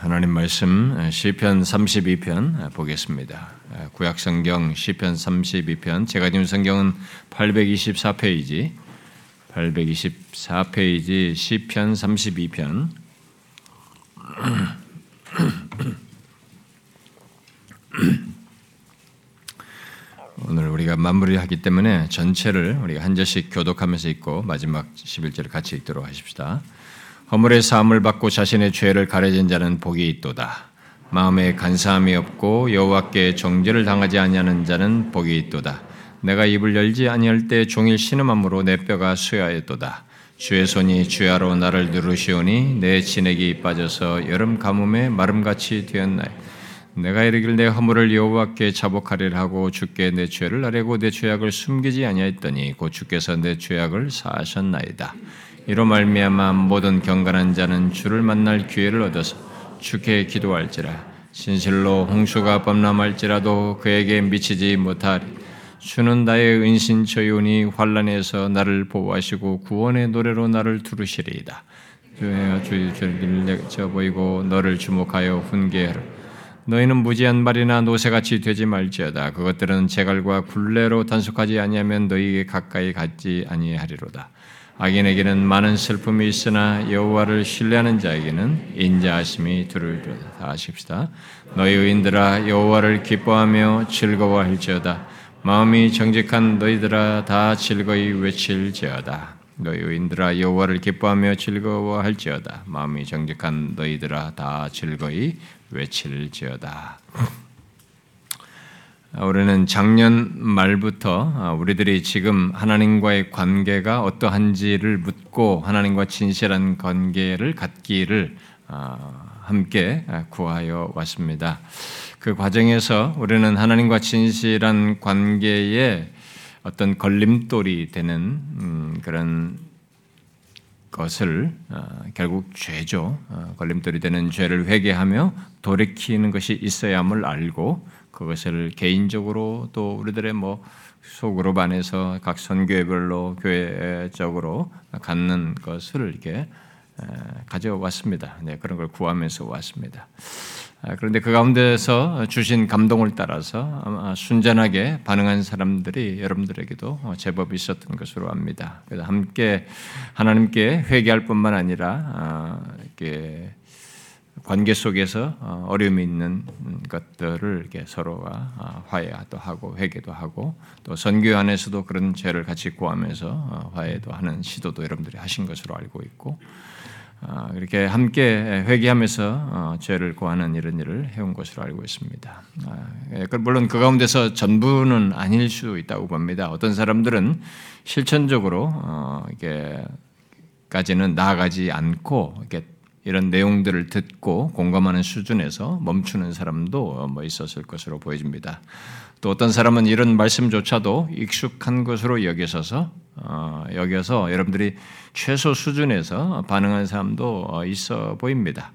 하나님 말씀 시편 32편 보겠습니다. 구약 성경 시편 32편 제가 지금 성경은 824페이지 824페이지 시편 32편 오늘 우리가 마무리하기 때문에 전체를 우리가 한 절씩 교독하면서 읽고 마지막 11절을 같이 읽도록 하십시다. 허물의 사함을 받고 자신의 죄를 가려진 자는 복이 있도다. 마음에 간사함이 없고 여호와께 정죄를 당하지 아니하는 자는 복이 있도다. 내가 입을 열지 아니할 때 종일 신음함으로 내 뼈가 쇠하였도다. 주의 손이 주야로 나를 누르시오니 내 진액이 빠져서 여름 가뭄에 마름같이 되었나이. 내가 이르길 내 허물을 여호와께 자복하리라 하고 주께 내 죄를 아뢰고 내 죄악을 숨기지 아니하였더니 곧 주께서 내 죄악을 사하셨나이다. 이로 말미암아 모든 경건한 자는 주를 만날 기회를 얻어서 주께 기도할지라. 진실로 홍수가 범람할지라도 그에게 미치지 못하리. 주는 나의 은신처이오니 환란에서 나를 보호하시고 구원의 노래로 나를 두르시리이다. 주여 주의 죄를 내쳐 보이고 너를 주목하여 훈계하라. 너희는 무지한 말이나 노새같이 되지 말지어다. 그것들은 제갈과 굴레로 단속하지 아니하면 너희에게 가까이 갔지 아니하리로다 악인에게는 많은 슬픔이 있으나 여호와를 신뢰하는 자에게는 인자하심이 두르리로다. 다 하십시다. 너희 의인들아 여호와를 기뻐하며 즐거워할지어다. 마음이 정직한 너희들아 다 즐거이 외칠지어다. 너희 의인들아 여호와를 기뻐하며 즐거워할지어다. 마음이 정직한 너희들아 다 즐거이 외칠지어다. 우리는 작년 말부터 우리들이 지금 하나님과의 관계가 어떠한지를 묻고 하나님과 진실한 관계를 갖기를 함께 구하여 왔습니다. 그 과정에서 우리는 하나님과 진실한 관계에 어떤 걸림돌이 되는 그런 것을 결국 죄죠. 걸림돌이 되는 죄를 회개하며 돌이키는 것이 있어야 함을 알고 그것을 개인적으로 또 우리들의 뭐 소그룹 안에서 각 선교회별로 교회적으로 갖는 것을 이렇게 가져왔습니다. 네, 그런 걸 구하면서 왔습니다. 아, 그런데 그 가운데서 주신 감동을 따라서 순전하게 반응한 사람들이 여러분들에게도 제법 있었던 것으로 압니다. 그래서 함께 하나님께 회개할 뿐만 아니라 아, 이렇게 관계 속에서 어, 어려움이 있는 것들을 이렇게 서로가 어, 화해도 하고 회개도 하고 또 선교 안에서도 그런 죄를 같이 구하면서 어, 화해도 하는 시도도 여러분들이 하신 것으로 알고 있고 이렇게 함께 회개하면서 죄를 구하는 이런 일을 해온 것으로 알고 있습니다. 예, 물론 그 가운데서 전부는 아닐 수 있다고 봅니다. 어떤 사람들은 실천적으로 이게 까지는 나아가지 않고 이렇게 이런 내용들을 듣고 공감하는 수준에서 멈추는 사람도 뭐 있었을 것으로 보여집니다. 또 어떤 사람은 이런 말씀조차도 익숙한 것으로 여기서서 어, 여기서 여러분들이 최소 수준에서 반응한 사람도 어, 있어 보입니다.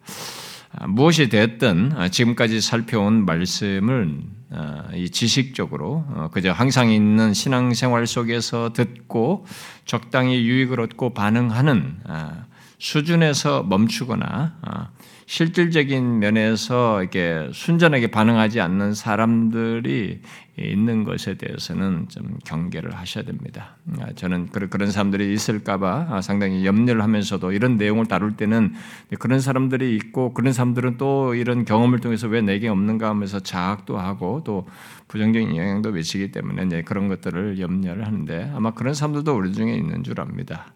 아, 무엇이 됐든 아, 지금까지 살펴온 말씀을 아, 지식적으로 어, 그저 항상 있는 신앙생활 속에서 듣고 적당히 유익을 얻고 반응하는 수준에서 멈추거나 어, 실질적인 면에서 이렇게 순전하게 반응하지 않는 사람들이 있는 것에 대해서는 좀 경계를 하셔야 됩니다. 아, 저는 그런 사람들이 있을까봐 아, 상당히 염려를 하면서도 이런 내용을 다룰 때는 그런 사람들이 있고 그런 사람들은 또 이런 경험을 통해서 왜 내게 없는가 하면서 자학도 하고 또 부정적인 영향도 미치기 때문에 그런 것들을 염려를 하는데 아마 그런 사람들도 우리 중에 있는 줄 압니다.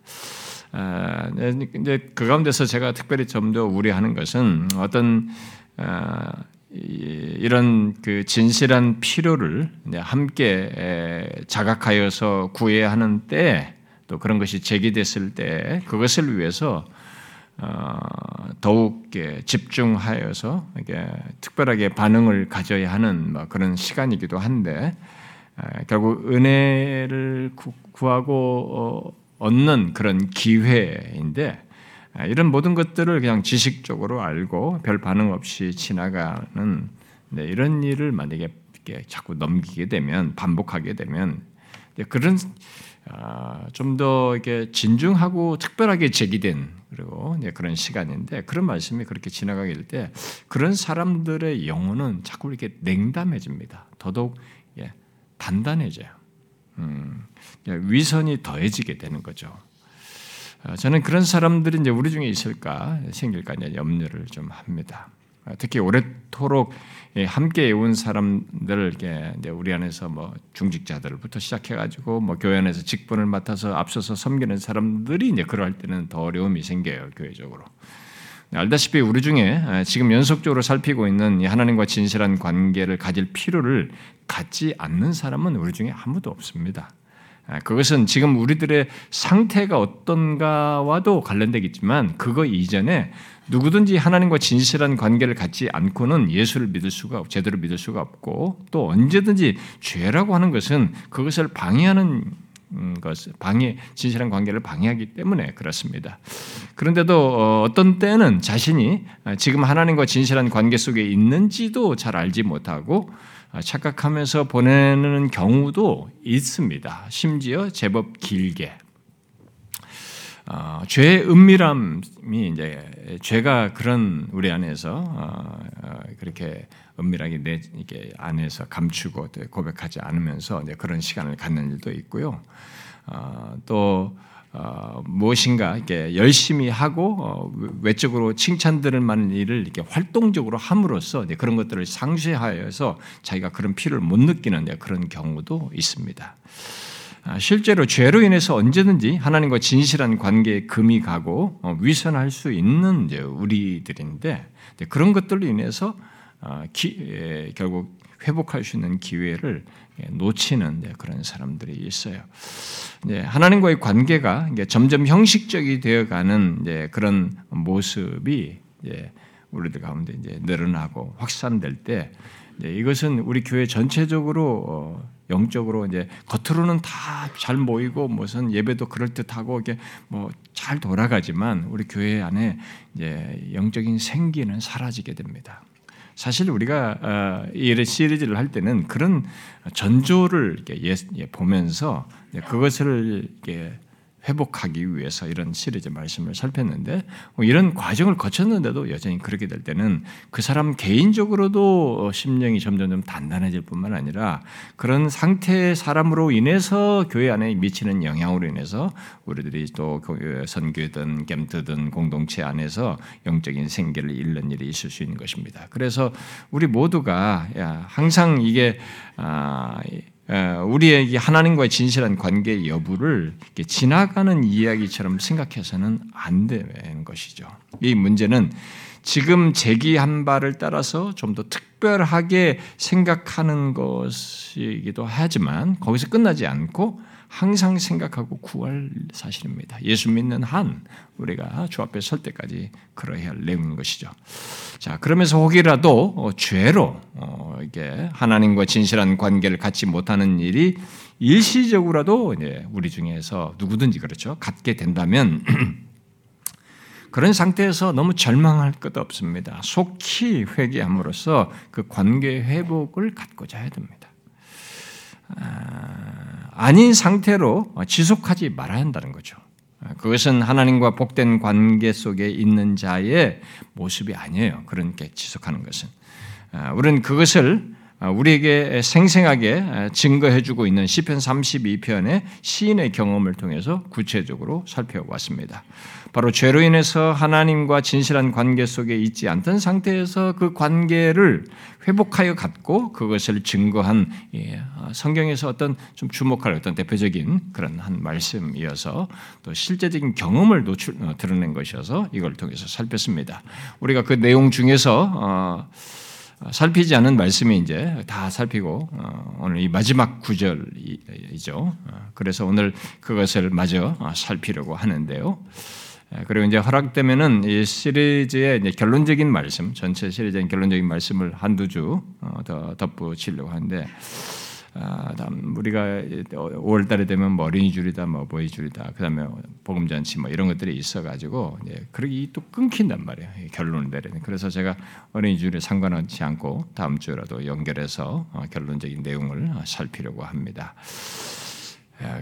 아, 네, 이제 그 가운데서 제가 특별히 좀 더 우려하는 것은 어떤 아, 이런 그 진실한 필요를 함께 자각하여서 구해야 하는 때 또 그런 것이 제기됐을 때 그것을 위해서 어, 더욱 집중하여서 특별하게 반응을 가져야 하는 뭐 그런 시간이기도 한데 결국 은혜를 구하고 어, 얻는 그런 기회인데 아, 이런 모든 것들을 그냥 지식적으로 알고 별 반응 없이 지나가는 네, 이런 일을 만약에 자꾸 넘기게 되면 반복하게 되면 그런 아, 좀더 이렇게 진중하고 특별하게 제기된 그리고 그런 시간인데 그런 말씀이 그렇게 지나가게 될 때 그런 사람들의 영혼은 자꾸 이렇게 냉담해집니다. 더더욱 예, 단단해져요. 음, 위선이 더해지게 되는 거죠. 어, 저는 그런 사람들이 이제 우리 중에 있을까 생길까 이제 염려를 좀 합니다. 어, 특히 오래도록 예, 함께 해온 사람들 이제 우리 안에서 뭐 중직자들부터 시작해가지고 뭐 교회 안에서 직분을 맡아서 앞서서 섬기는 사람들이 이제 그럴 때는 더 어려움이 생겨요 교회적으로. 알다시피 우리 중에 예, 지금 연속적으로 살피고 있는 하나님과 진실한 관계를 가질 필요를 갖지 않는 사람은 우리 중에 아무도 없습니다. 예, 그것은 지금 우리들의 상태가 어떤가와도 관련되겠지만 그거 이전에 누구든지 하나님과 진실한 관계를 갖지 않고는 예수를 믿을 수가 없, 제대로 믿을 수가 없고 또 언제든지 죄라고 하는 것은 그것을 방해하는 음, 것, 방해, 진실한 관계를 방해하기 때문에 그렇습니다. 그런데도 어, 어떤 때는 자신이 지금 하나님과 진실한 관계 속에 있는지도 잘 알지 못하고 착각하면서 보내는 경우도 있습니다. 심지어 제법 길게. 어, 죄의 은밀함이 이제 죄가 그런 우리 안에서 어, 어, 그렇게 은밀하게 내 이게 안에서 감추고 고백하지 않으면서 그런 시간을 갖는 일도 있고요. 어, 또 어, 무엇인가 이렇게 열심히 하고 어, 외적으로 칭찬들을 많은 일을 이렇게 활동적으로 함으로써 그런 것들을 상쇄하여서 자기가 그런 피를 못 느끼는 그런 경우도 있습니다. 아, 실제로 죄로 인해서 언제든지 하나님과 진실한 관계에 금이 가고 어, 위선할 수 있는 우리들인데 그런 것들로 인해서 아, 결국 회복할 수 있는 기회를 놓치는 그런 사람들이 있어요. 하나님과의 관계가 점점 형식적이 되어가는 그런 모습이 우리들 가운데 늘어나고 확산될 때 이것은 우리 교회 전체적으로 어, 영적으로 이제 겉으로는 다 잘 모이고 무슨 예배도 그럴 듯하고 이게 뭐 잘 돌아가지만 우리 교회 안에 이제 영적인 생기는 사라지게 됩니다. 사실 우리가 어, 이 시리즈를 할 때는 그런 전조를 이렇게 보면서 그것을 이렇게 회복하기 위해서 이런 시리즈 말씀을 살폈는데 뭐 이런 과정을 거쳤는데도 여전히 그렇게 될 때는 그 사람 개인적으로도 심령이 점점 단단해질 뿐만 아니라 그런 상태의 사람으로 인해서 교회 안에 미치는 영향으로 인해서 우리들이 또 선교든 겜트든 공동체 안에서 영적인 생계를 잃는 일이 있을 수 있는 것입니다. 그래서 우리 모두가 항상 이게 아, 우리에게 하나님과의 진실한 관계 여부를 지나가는 이야기처럼 생각해서는 안 되는 것이죠. 이 문제는 지금 제기한 바를 따라서 좀 더 특별하게 생각하는 것이기도 하지만 거기서 끝나지 않고 항상 생각하고 구할 사실입니다. 예수 믿는 한 우리가 주 앞에 설 때까지 그러해야 할 내용인 것이죠. 자, 그러면서 혹이라도 어, 죄로 어, 이게 하나님과 진실한 관계를 갖지 못하는 일이 일시적으로라도 우리 중에서 누구든지 그렇죠. 갖게 된다면 그런 상태에서 너무 절망할 것 없습니다. 속히 회개함으로써 그 관계 회복을 갖고자 해야 됩니다. 아, 아닌 상태로 지속하지 말아야 한다는 거죠. 그것은 하나님과 복된 관계 속에 있는 자의 모습이 아니에요. 그렇게 지속하는 것은. 아, 우리는 그것을 우리에게 생생하게 증거해주고 있는 시편 32편의 시인의 경험을 통해서 구체적으로 살펴왔습니다. 바로 죄로 인해서 하나님과 진실한 관계 속에 있지 않던 상태에서 그 관계를 회복하여 갖고 그것을 증거한 예, 성경에서 어떤 좀 주목할 어떤 대표적인 그런 한 말씀이어서 또 실제적인 경험을 노출 어, 드러낸 것이어서 이걸 통해서 살폈습니다. 우리가 그 내용 중에서 어, 살피지 않은 말씀이 이제 다 살피고 어, 오늘 이 마지막 구절이죠. 그래서 오늘 그것을 마저 살피려고 하는데요. 예, 그리고 이제 허락되면은 이 시리즈의 결론적인 말씀, 전체 시리즈의 결론적인 말씀을 한두 주더 어, 덧붙이려고 하는데, 아, 우리가 5월 달에 되면 뭐 어린이 줄이다, 뭐 보이 줄이다, 그 다음에 복음 잔치 뭐 이런 것들이 있어가지고, 예, 그러기 또 끊긴단 말이에요. 결론을 내리는. 그래서 제가 어린이 줄에 상관하지 않고 다음 주라도 연결해서 어, 결론적인 내용을 살피려고 합니다.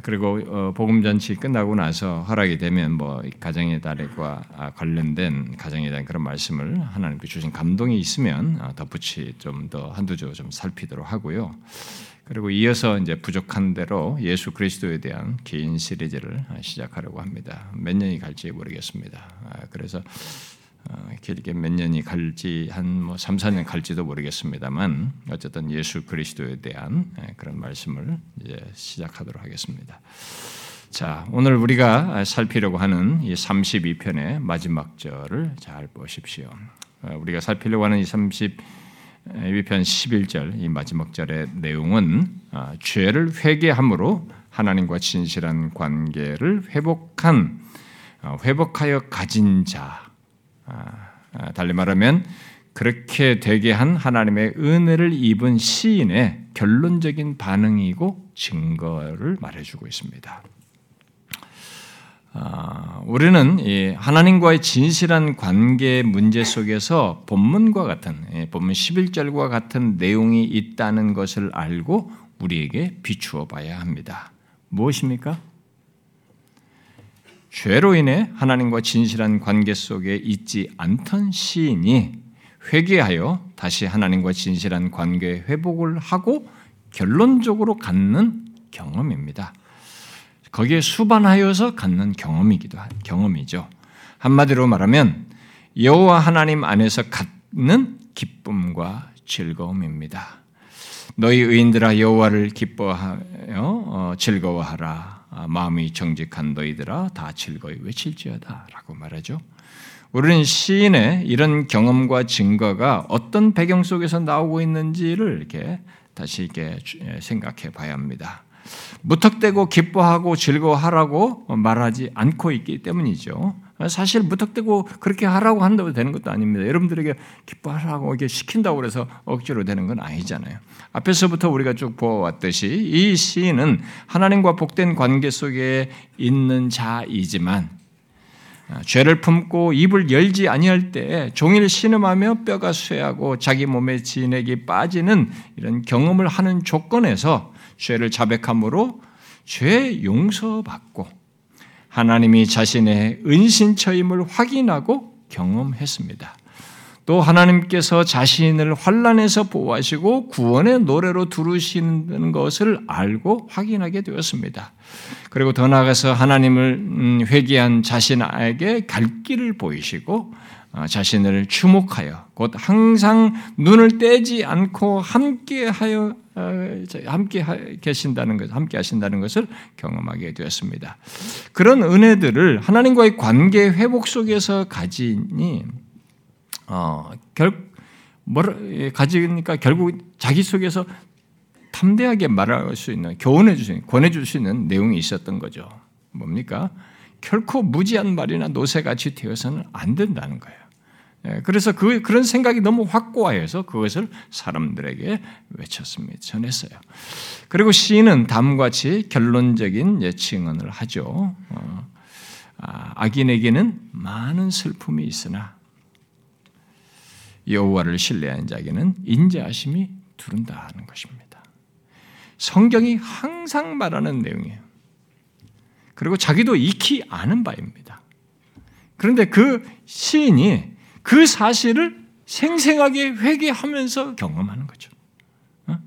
그리고 어, 복음 잔치 끝나고 나서 허락이 되면 뭐 가정의 달과 아, 관련된 가정에 대한 그런 말씀을 하나님께 주신 감동이 있으면 아, 덧붙이 좀 더 한두 줄좀 살피도록 하고요. 그리고 이어서 이제 부족한 대로 예수 그리스도에 대한 개인 시리즈를 시작하려고 합니다. 몇 년이 갈지 모르겠습니다. 아, 그래서 어, 길게 몇 년이 갈지 한뭐 3, 4년 갈지도 모르겠습니다만 어쨌든 예수 그리스도에 대한 예, 그런 말씀을 이제 시작하도록 하겠습니다. 자, 오늘 우리가 살피려고 하는 이 32편의 마지막 절을 잘 보십시오. 어, 우리가 살피려고 하는 이 32편 11절 이 마지막 절의 내용은 아, 죄를 회개함으로 하나님과 진실한 관계를 회복한 어, 회복하여 가진 자 달리 말하면 그렇게 되게 한 하나님의 은혜를 입은 시인의 결론적인 반응이고 증거를 말해주고 있습니다. 아, 우리는 하나님과의 진실한 관계 문제 속에서 본문과 같은 예, 본문 11절과 같은 내용이 있다는 것을 알고 우리에게 비추어 봐야 합니다. 무엇입니까? 죄로 인해 하나님과 진실한 관계 속에 있지 않던 시인이 회개하여 다시 하나님과 진실한 관계 회복을 하고 결론적으로 갖는 경험입니다. 거기에 수반하여서 갖는 경험이기도 한 경험이죠. 한마디로 말하면 여호와 하나님 안에서 갖는 기쁨과 즐거움입니다. 너희 의인들아 여호와를 기뻐하여 어, 즐거워하라. 아, 마음이 정직한 너희들아 다 즐거이 외칠지어다라고 말하죠. 우리는 시인의 이런 경험과 증거가 어떤 배경 속에서 나오고 있는지를 이렇게 다시 이렇게 생각해 봐야 합니다. 무턱대고 기뻐하고 즐거워하라고 말하지 않고 있기 때문이죠. 사실 무턱대고 그렇게 하라고 한다고 되는 것도 아닙니다. 여러분들에게 기뻐하라고 이게 시킨다고 그래서 억지로 되는 건 아니잖아요. 앞에서부터 우리가 쭉 보아왔듯이 이 시인은 하나님과 복된 관계 속에 있는 자이지만 아, 죄를 품고 입을 열지 아니할 때 종일 신음하며 뼈가 쇠하고 자기 몸의 진액이 빠지는 이런 경험을 하는 조건에서 죄를 자백함으로 죄 용서받고 하나님이 자신의 은신처임을 확인하고 경험했습니다. 또 하나님께서 자신을 환란에서 보호하시고 구원의 노래로 두르시는 것을 알고 확인하게 되었습니다. 그리고 더 나아가서 하나님을 음, 회개한 자신에게 갈 길을 보이시고 어, 자신을 주목하여 곧 항상 눈을 떼지 않고 함께하여 어, 함께 계신다는 것, 함께 하신다는 것을 경험하게 되었습니다. 그런 은혜들을 하나님과의 관계 회복 속에서 가지니 어, 결 뭐라 가지니까 결국 자기 속에서 탐대하게 말할 수 있는 교훈해 주시는 권해 줄 수 있는 내용이 있었던 거죠. 뭡니까? 결코 무지한 말이나 노새같이 되어서는 안 된다는 거예요. 예, 그래서 그, 그런 생각이 너무 확고해서 그것을 사람들에게 외쳤습니다. 전했어요. 그리고 시인은 다음같이 결론적인 예, 증언을 하죠. 어, 아, 악인에게는 많은 슬픔이 있으나 여호와를 신뢰한 자에게는 인자하심이 두른다는 것입니다. 성경이 항상 말하는 내용이에요. 그리고 자기도 익히 아는 바입니다. 그런데 그 시인이 그 사실을 생생하게 회개하면서 경험하는 거죠. 어?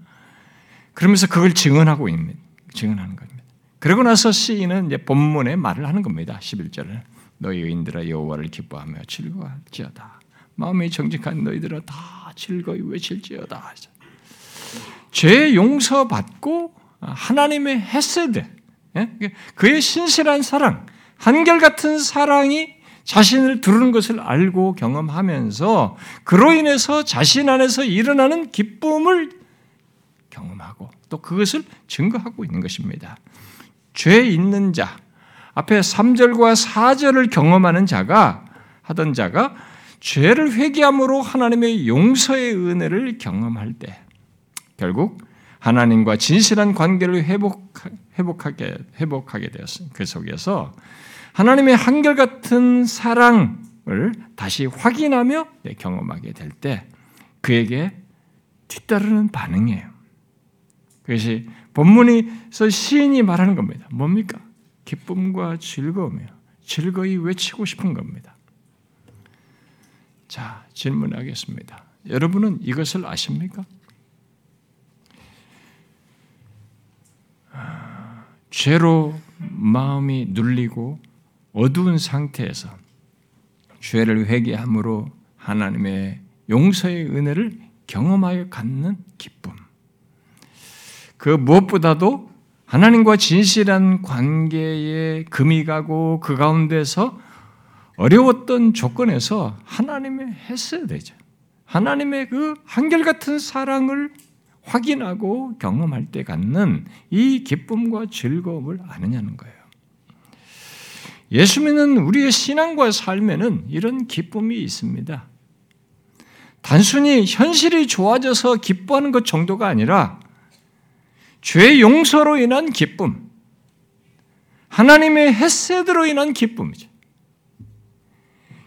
그러면서 그걸 증언하고 있는, 증언하는 겁니다. 그러고 나서 시인은 이제 본문에 말을 하는 겁니다. 11절을. 너희 의인들아 여호와를 기뻐하며 즐거워할지어다. 마음이 정직한 너희들아 다 즐거이 외칠지어다. 죄 용서받고 하나님의 헤세드, 예? 그의 신실한 사랑, 한결같은 사랑이 자신을 두르는 것을 알고 경험하면서 그로 인해서 자신 안에서 일어나는 기쁨을 경험하고 또 그것을 증거하고 있는 것입니다. 죄 있는 자, 앞에 3절과 4절을 경험하는 자가 하던 자가 죄를 회개함으로 하나님의 용서의 은혜를 경험할 때 결국 하나님과 진실한 관계를 회복, 회복하게, 회복하게 되었습니다. 그 속에서 하나님의 한결같은 사랑을 다시 확인하며 경험하게 될 때 그에게 뒤따르는 반응이에요. 그것이 본문에서 시인이 말하는 겁니다. 뭡니까? 기쁨과 즐거움이요. 즐거이 외치고 싶은 겁니다. 자, 질문하겠습니다. 여러분은 이것을 아십니까? 죄로 마음이 눌리고 어두운 상태에서 죄를 회개함으로 하나님의 용서의 은혜를 경험하여 갖는 기쁨. 그 무엇보다도 하나님과 진실한 관계에 금이 가고 그 가운데서 어려웠던 조건에서 하나님의 했어야 되죠. 하나님의 그 한결같은 사랑을 확인하고 경험할 때 갖는 이 기쁨과 즐거움을 아느냐는 거예요. 예수 믿는 우리의 신앙과 삶에는 이런 기쁨이 있습니다. 단순히 현실이 좋아져서 기뻐하는 것 정도가 아니라 죄 용서로 인한 기쁨, 하나님의 햇새으로 인한 기쁨이죠.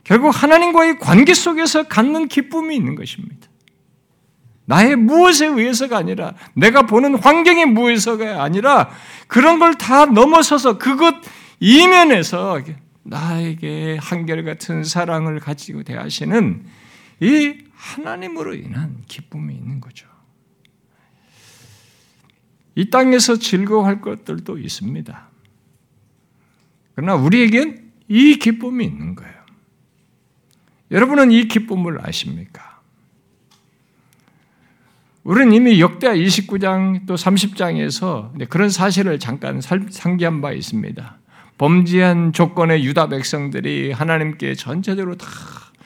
결국 하나님과의 관계 속에서 갖는 기쁨이 있는 것입니다. 나의 무엇에 의해서가 아니라 내가 보는 환경의 무엇에서가 아니라 그런 걸 다 넘어서서 그것 이면에서 나에게 한결같은 사랑을 가지고 대하시는 이 하나님으로 인한 기쁨이 있는 거죠. 이 땅에서 즐거워할 것들도 있습니다. 그러나 우리에겐 이 기쁨이 있는 거예요. 여러분은 이 기쁨을 아십니까? 우리는 이미 역대 29장 또 30장에서 그런 사실을 잠깐 상기한 바 있습니다. 범죄한 조건의 유다 백성들이 하나님께 전체적으로 다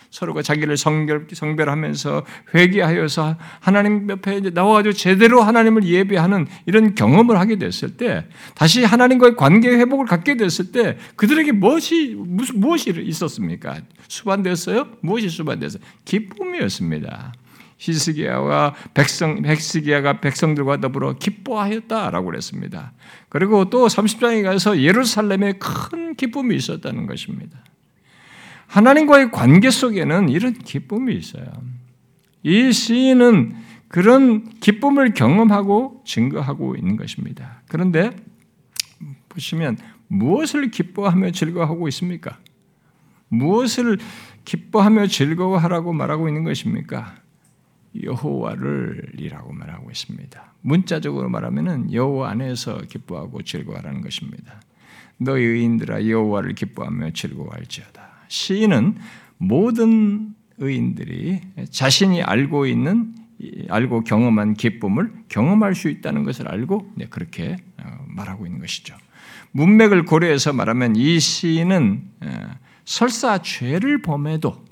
서로가 자기를 성결, 성별하면서 회개하여서 하나님 옆에 나와가지고 제대로 하나님을 예배하는 이런 경험을 하게 됐을 때, 다시 하나님과의 관계 회복을 갖게 됐을 때, 그들에게 무엇이, 무엇이 있었습니까? 수반됐어요? 무엇이 수반됐어요? 기쁨이었습니다. 히스기야와 백성, 백스기야가 백성들과 더불어 기뻐하였다라고 그랬습니다. 그리고 또 30장에 가서 예루살렘에 큰 기쁨이 있었다는 것입니다. 하나님과의 관계 속에는 이런 기쁨이 있어요. 이 시인은 그런 기쁨을 경험하고 증거하고 있는 것입니다. 그런데 보시면 무엇을 기뻐하며 즐거워하고 있습니까? 무엇을 기뻐하며 즐거워하라고 말하고 있는 것입니까? 여호와를이라고 말하고 있습니다. 문자적으로 말하면은 여호와 안에서 기뻐하고 즐거워하라는 것입니다. 너희 의인들아 여호와를 기뻐하며 즐거워할지어다. 시인은 모든 의인들이 자신이 알고 있는 알고 경험한 기쁨을 경험할 수 있다는 것을 알고 그렇게 어, 말하고 있는 것이죠. 문맥을 고려해서 말하면 이 시인은 어, 설사 죄를 범해도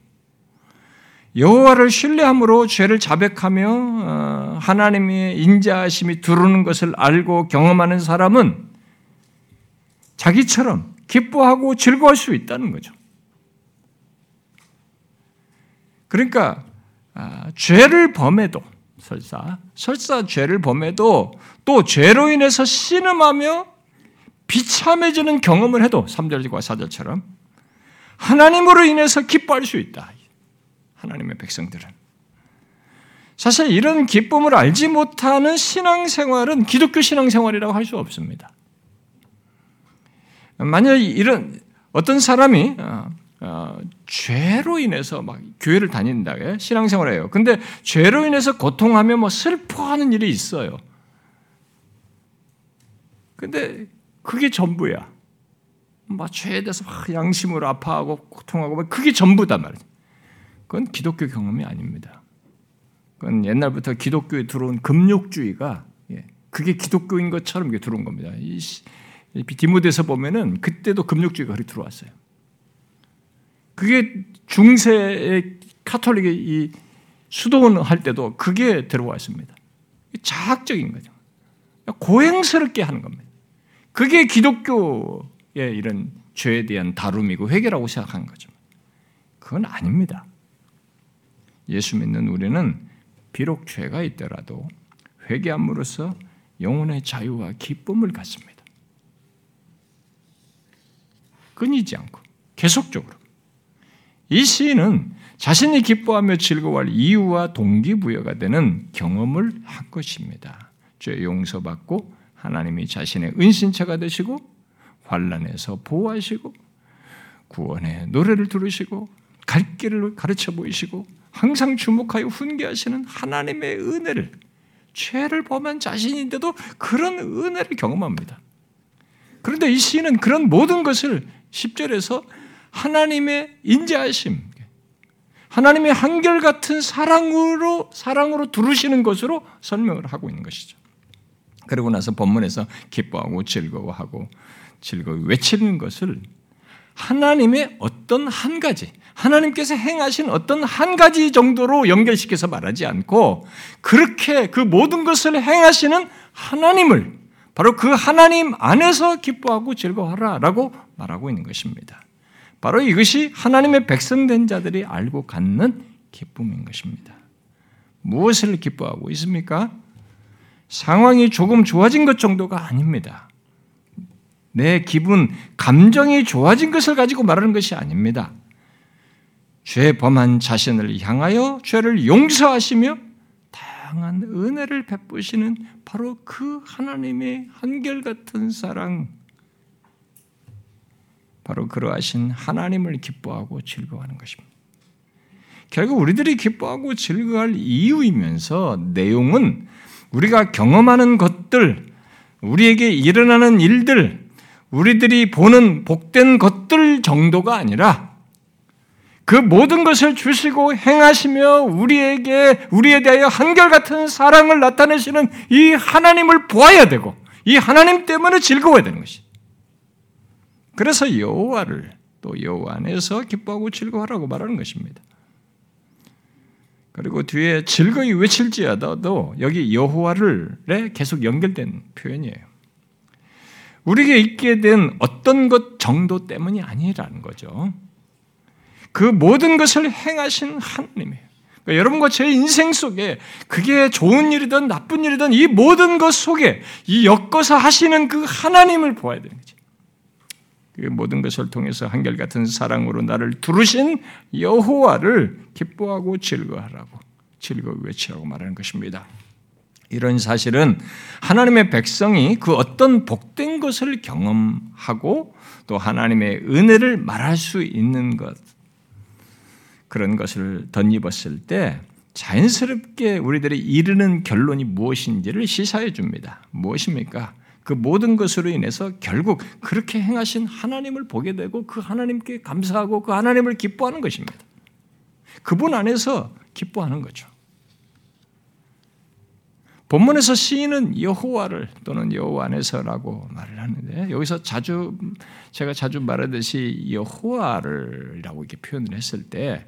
여호와를 신뢰함으로 죄를 자백하며 어, 하나님의 인자하심이 두르는 것을 알고 경험하는 사람은 자기처럼 기뻐하고 즐거워할 수 있다는 거죠. 그러니까 아, 죄를 범해도 설사 설사 죄를 범해도 또 죄로 인해서 신음하며 비참해지는 경험을 해도 3절과 4절처럼 하나님으로 인해서 기뻐할 수 있다. 하나님의 백성들은. 사실 이런 기쁨을 알지 못하는 신앙생활은 기독교 신앙생활이라고 할 수 없습니다. 만약 이런 어떤 사람이 어, 어, 죄로 인해서 막 교회를 다닌다, 신앙생활 해요. 근데 죄로 인해서 고통하며 뭐 슬퍼하는 일이 있어요. 근데 그게 전부야. 막 죄에 대해서 막 양심으로 아파하고 고통하고 그게 전부단 말이죠. 그건 기독교 경험이 아닙니다. 그건 옛날부터 기독교에 들어온 금욕주의가 예, 그게 기독교인 것처럼 들어온 겁니다. 이 디모데서 보면은 그때도 금욕주의가 그리 들어왔어요. 그게 중세의 카톨릭의 이 수도원 할 때도 그게 들어왔습니다. 자학적인 거죠. 고행스럽게 하는 겁니다. 그게 기독교의 이런 죄에 대한 다룸이고 회개라고 생각하는 거죠. 그건 아닙니다. 예수 믿는 우리는 비록 죄가 있더라도 회개함으로써 영혼의 자유와 기쁨을 갖습니다. 끊이지 않고 계속적으로. 이 시인은 자신이 기뻐하며 즐거워할 이유와 동기부여가 되는 경험을 한 것입니다. 죄 용서받고 하나님이 자신의 은신처가 되시고 환란에서 보호하시고 구원의 노래를 들으시고 갈 길을 가르쳐 보이시고 항상 주목하여 훈계하시는 하나님의 은혜를 죄를 범한 자신인데도 그런 은혜를 경험합니다. 그런데 이 시인은 그런 모든 것을 10절에서 하나님의 인자하심, 하나님의 한결같은 사랑으로 사랑으로 두르시는 것으로 설명을 하고 있는 것이죠. 그리고 나서 본문에서 기뻐하고 즐거워하고 즐거워 외치는 것을 하나님의 어떤 한 가지, 하나님께서 행하신 어떤 한 가지 정도로 연결시켜서 말하지 않고 그렇게 그 모든 것을 행하시는 하나님을 바로 그 하나님 안에서 기뻐하고 즐거워하라라고 말하고 있는 것입니다. 바로 이것이 하나님의 백성된 자들이 알고 갖는 기쁨인 것입니다. 무엇을 기뻐하고 있습니까? 상황이 조금 좋아진 것 정도가 아닙니다. 내 기분, 감정이 좋아진 것을 가지고 말하는 것이 아닙니다. 죄 범한 자신을 향하여 죄를 용서하시며 다양한 은혜를 베푸시는 바로 그 하나님의 한결같은 사랑, 바로 그러하신 하나님을 기뻐하고 즐거워하는 것입니다. 결국 우리들이 기뻐하고 즐거워할 이유이면서 내용은 우리가 경험하는 것들, 우리에게 일어나는 일들, 우리들이 보는 복된 것들 정도가 아니라 그 모든 것을 주시고 행하시며 우리에게 우리에 대하여 한결같은 사랑을 나타내시는 이 하나님을 보아야 되고 이 하나님 때문에 즐거워야 되는 것이. 그래서 여호와를 또 여호와 안에서 기뻐하고 즐거워하라고 말하는 것입니다. 그리고 뒤에 즐거이 외칠지어다도 여기 여호와를 계속 연결된 표현이에요. 우리에게 있게 된 어떤 것 정도 때문이 아니라는 거죠. 그 모든 것을 행하신 하나님이에요. 그러니까 여러분과 제 인생 속에 그게 좋은 일이든 나쁜 일이든 이 모든 것 속에 이 엮어서 하시는 그 하나님을 보아야 되는 거지. 그 모든 것을 통해서 한결같은 사랑으로 나를 두르신 여호와를 기뻐하고 즐거워하라고 즐거워 외치라고 말하는 것입니다. 이런 사실은 하나님의 백성이 그 어떤 복된 것을 경험하고 또 하나님의 은혜를 말할 수 있는 것 그런 것을 덧입었을 때 자연스럽게 우리들이 이르는 결론이 무엇인지를 시사해 줍니다. 무엇입니까? 그 모든 것으로 인해서 결국 그렇게 행하신 하나님을 보게 되고 그 하나님께 감사하고 그 하나님을 기뻐하는 것입니다. 그분 안에서 기뻐하는 거죠. 본문에서 시인은 여호와를 또는 여호와 안에서라고 말을 하는데 여기서 자주 제가 자주 말하듯이 여호와를이라고 이렇게 표현을 했을 때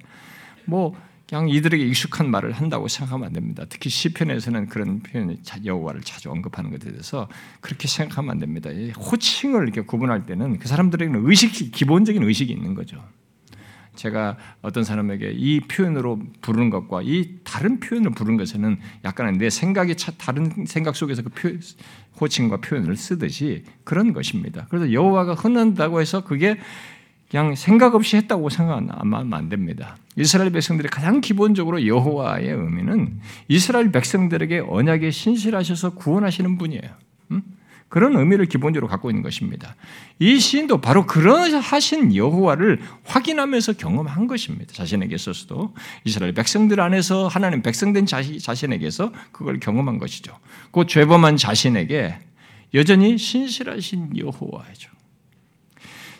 뭐 그냥 이들에게 익숙한 말을 한다고 생각하면 안 됩니다. 특히 시편에서는 그런 표현을 여호와를 자주 언급하는 것에 대해서 그렇게 생각하면 안 됩니다. 호칭을 이렇게 구분할 때는 그 사람들에게는 의식 기본적인 의식이 있는 거죠. 제가 어떤 사람에게 이 표현으로 부르는 것과 이 다른 표현을 부르는 것에는 약간의 내 생각이 다른 생각 속에서 그 표, 호칭과 표현을 쓰듯이 그런 것입니다. 그래서 여호와가 흔한다고 해서 그게 그냥 생각 없이 했다고 생각하면 안 됩니다. 이스라엘 백성들이 가장 기본적으로 여호와의 의미는 이스라엘 백성들에게 언약에 신실하셔서 구원하시는 분이에요. 음? 그런 의미를 기본적으로 갖고 있는 것입니다. 이 시인도 바로 그러하신 여호와를 확인하면서 경험한 것입니다. 자신에게 있어서도 이스라엘 백성들 안에서 하나님 백성된 자신에게서 그걸 경험한 것이죠. 그 죄범한 자신에게 여전히 신실하신 여호와죠.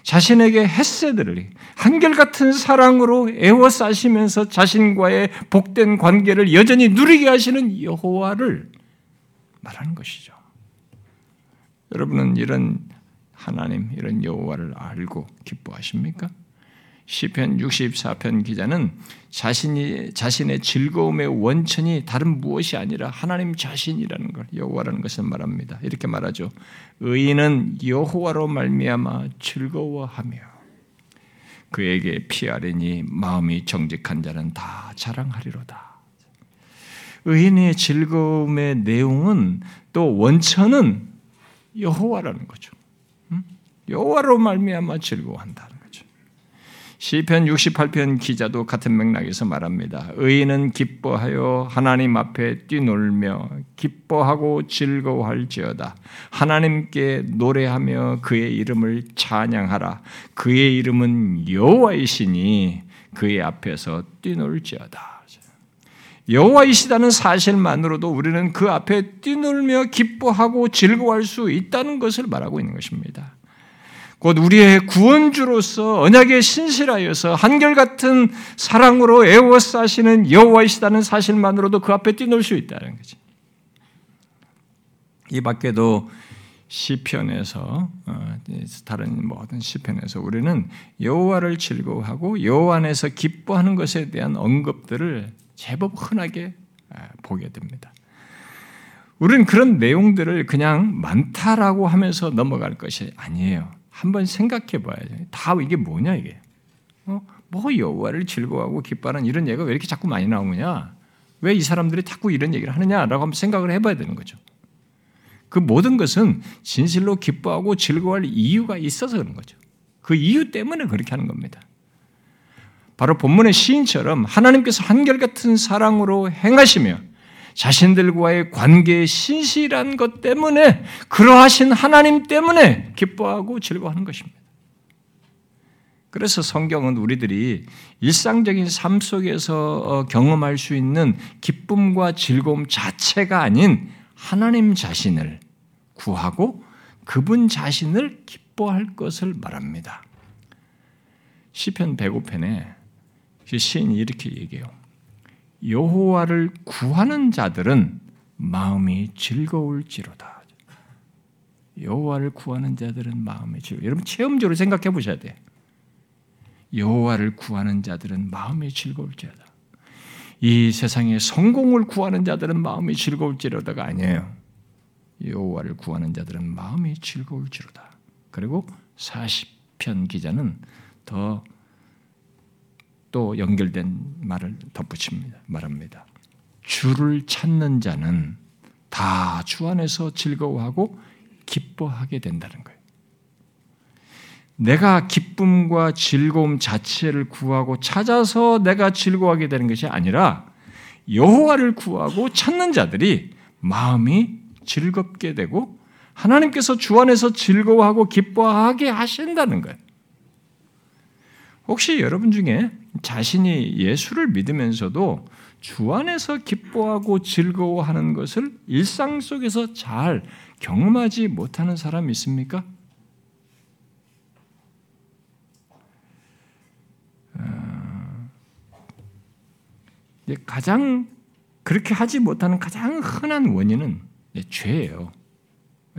자신에게 햇새들을 한결같은 사랑으로 애워싸시면서 자신과의 복된 관계를 여전히 누리게 하시는 여호와를 말하는 것이죠. 여러분은 이런 하나님, 이런 여호와를 알고 기뻐하십니까? 시편 64편 기자는 자신이 자신의 즐거움의 원천이 다른 무엇이 아니라 하나님 자신이라는 걸 여호와라는 것을 말합니다. 이렇게 말하죠. 의인은 여호와로 말미암아 즐거워하며 그에게 피하리니 마음이 정직한 자는 다 자랑하리로다. 의인의 즐거움의 내용은 또 원천은 여호와라는 거죠. 여호와로 말미암아 즐거워한다는 거죠. 시편 68편 기자도 같은 맥락에서 말합니다. 의인은 기뻐하여 하나님 앞에 뛰놀며 기뻐하고 즐거워할지어다. 하나님께 노래하며 그의 이름을 찬양하라. 그의 이름은 여호와이시니 그의 앞에서 뛰놀지어다. 여호와이시다는 사실만으로도 우리는 그 앞에 뛰놀며 기뻐하고 즐거워할 수 있다는 것을 말하고 있는 것입니다. 곧 우리의 구원주로서 언약에 신실하여서 한결같은 사랑으로 애워싸시는 여호와이시다는 사실만으로도 그 앞에 뛰놀 수 있다는 거지. 이 밖에도 시편에서 어, 다른 모든 시편에서 우리는 여호와를 즐거워하고 여호와 안에서 기뻐하는 것에 대한 언급들을 제법 흔하게 아, 보게 됩니다. 우리는 그런 내용들을 그냥 많다라고 하면서 넘어갈 것이 아니에요. 한번 생각해 봐야죠. 다 이게 뭐냐 이게? 어? 뭐 여호와를 즐거워하고 기뻐하는 이런 얘기가 왜 이렇게 자꾸 많이 나오느냐? 왜 이 사람들이 자꾸 이런 얘기를 하느냐라고 한번 생각을 해봐야 되는 거죠. 그 모든 것은 진실로 기뻐하고 즐거워할 이유가 있어서 그런 거죠. 그 이유 때문에 그렇게 하는 겁니다. 바로 본문의 시인처럼 하나님께서 한결같은 사랑으로 행하시며 자신들과의 관계에 신실한 것 때문에 그러하신 하나님 때문에 기뻐하고 즐거워하는 것입니다. 그래서 성경은 우리들이 일상적인 삶 속에서 어, 경험할 수 있는 기쁨과 즐거움 자체가 아닌 하나님 자신을 구하고 그분 자신을 기뻐할 것을 말합니다. 시편 105편에 시인이 이렇게 얘기해요. 여호와를 구하는 자들은 마음이 즐거울지로다. 여호와를 구하는 자들은 마음이 즐거. 여러분 체험적으로 생각해 보셔야 돼. 여호와를 구하는 자들은 마음이 즐거울지로다. 이 세상에 성공을 구하는 자들은 마음이 즐거울지로다가 아니에요. 여호와를 구하는 자들은 마음이 즐거울지로다. 그리고 40편 기자는 더 또 연결된 말을 덧붙입니다. 말합니다. 주를 찾는 자는 다 주 안에서 즐거워하고 기뻐하게 된다는 거예요. 내가 기쁨과 즐거움 자체를 구하고 찾아서 내가 즐거워하게 되는 것이 아니라 여호와를 구하고 찾는 자들이 마음이 즐겁게 되고 하나님께서 주 안에서 즐거워하고 기뻐하게 하신다는 거예요. 혹시 여러분 중에 자신이 예수를 믿으면서도 주 안에서 기뻐하고 즐거워하는 것을 일상 속에서 잘 경험하지 못하는 사람 있습니까? 어, 가장 그렇게 하지 못하는 가장 흔한 원인은 죄예요.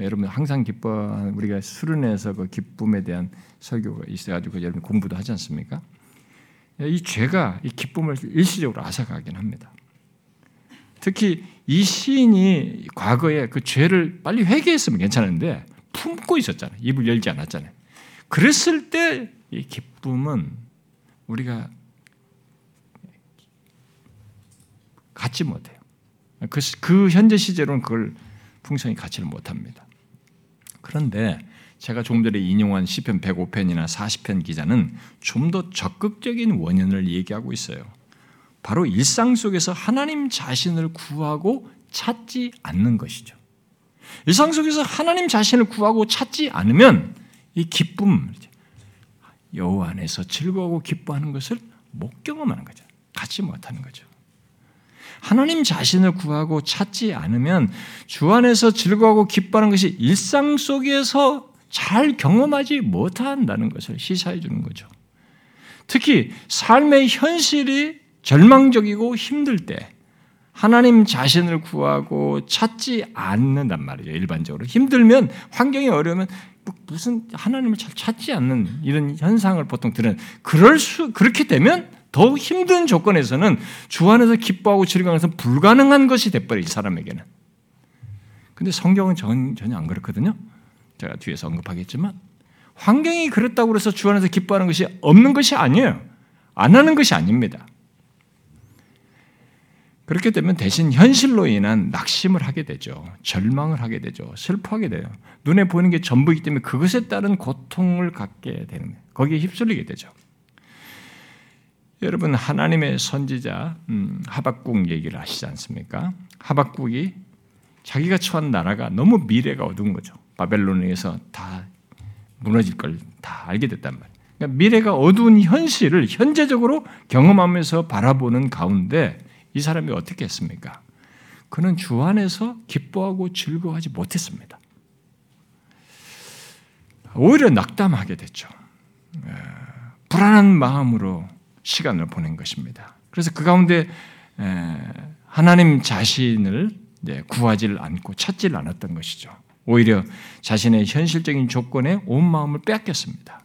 여러분 항상 기뻐 우리가 수련회에서 그 기쁨에 대한 설교가 있어가지고 여러분 공부도 하지 않습니까? 이 죄가 이 기쁨을 일시적으로 앗아가긴 합니다. 특히 이 시인이 과거에 그 죄를 빨리 회개했으면 괜찮은데 품고 있었잖아요. 입을 열지 않았잖아요. 그랬을 때 이 기쁨은 우리가 갖지 못해요. 그, 그 현재 시제로는 그걸 풍성히 갖지를 못합니다. 그런데 제가 조금 전에 인용한 시편 105편이나 40편 기자는 좀 더 적극적인 원인을 얘기하고 있어요. 바로 일상 속에서 하나님 자신을 구하고 찾지 않는 것이죠. 일상 속에서 하나님 자신을 구하고 찾지 않으면 이 기쁨, 여호와 안에서 즐거워하고 기뻐하는 것을 못 경험하는 거죠. 갖지 못하는 거죠. 하나님 자신을 구하고 찾지 않으면 주 안에서 즐거워하고 기뻐하는 것이 일상 속에서 잘 경험하지 못한다는 것을 시사해 주는 거죠. 특히 삶의 현실이 절망적이고 힘들 때 하나님 자신을 구하고 찾지 않는단 말이에요. 일반적으로 힘들면 환경이 어려우면 뭐 무슨 하나님을 잘 찾지 않는 이런 현상을 보통 들은 그럴 수 그렇게 되면 더 힘든 조건에서는 주 안에서 기뻐하고 즐거워서 불가능한 것이 돼버려 이 사람에게는. 근데 성경은 전혀 안 그렇거든요. 제가 뒤에서 언급하겠지만 환경이 그렇다고 해서 주 안에서 기뻐하는 것이 없는 것이 아니에요. 안 하는 것이 아닙니다. 그렇게 되면 대신 현실로 인한 낙심을 하게 되죠. 절망을 하게 되죠. 슬퍼하게 돼요. 눈에 보이는 게 전부이기 때문에 그것에 따른 고통을 갖게 되는. 거기에 휩쓸리게 되죠. 여러분 하나님의 선지자 음, 하박국 얘기를 아시지 않습니까? 하박국이 자기가 처한 나라가 너무 미래가 어두운 거죠. 바벨론에서 다 무너질 걸 다 알게 됐단 말이에요. 그러니까 미래가 어두운 현실을 현재적으로 경험하면서 바라보는 가운데 이 사람이 어떻게 했습니까? 그는 주 안에서 기뻐하고 즐거워하지 못했습니다. 오히려 낙담하게 됐죠. 불안한 마음으로 시간을 보낸 것입니다. 그래서 그 가운데 하나님 자신을 구하지를 않고 찾지를 않았던 것이죠. 오히려 자신의 현실적인 조건에 온 마음을 빼앗겼습니다.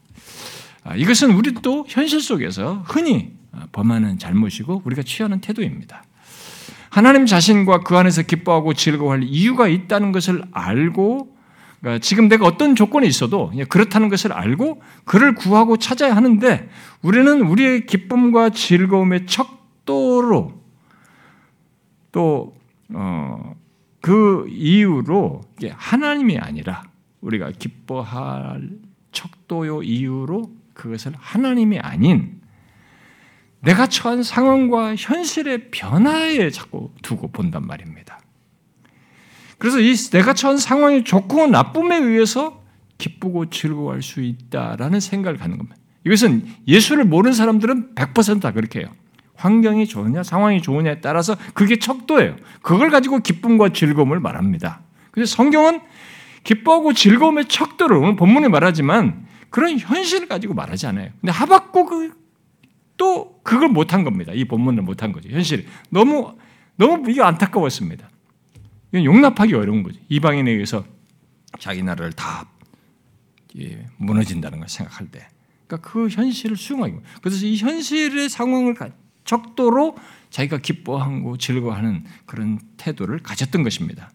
아, 이것은 우리도 현실 속에서 흔히 범하는 잘못이고 우리가 취하는 태도입니다. 하나님 자신과 그 안에서 기뻐하고 즐거워할 이유가 있다는 것을 알고 그러니까 지금 내가 어떤 조건에 있어도 그렇다는 것을 알고 그를 구하고 찾아야 하는데 우리는 우리의 기쁨과 즐거움의 척도로 또 어, 그 이유로 하나님이 아니라 우리가 기뻐할 척도요 이유로 그것을 하나님이 아닌 내가 처한 상황과 현실의 변화에 자꾸 두고 본단 말입니다. 그래서 이 내가 처한 상황이 좋고 나쁨에 의해서 기쁘고 즐거워할 수 있다라는 생각을 갖는 겁니다. 이것은 예수를 모르는 사람들은 100%다 그렇게 해요. 환경이 좋으냐, 상황이 좋으냐에 따라서 그게 척도예요. 그걸 가지고 기쁨과 즐거움을 말합니다. 그래서 성경은 기뻐하고 즐거움의 척도를 오늘 본문에 말하지만 그런 현실을 가지고 말하지 않아요. 근데 하박국 또 그걸 못한 겁니다. 이 본문을 못한 거죠. 현실 너무 너무 이게 안타까웠습니다. 이건 용납하기 어려운 거죠. 이방인에 의해서 자기 나라를 다 예, 무너진다는 걸 생각할 때, 그러니까 그 현실을 수용하기. 그래서 이 현실의 상황을 적도로 자기가 기뻐하고 즐거워하는 그런 태도를 가졌던 것입니다.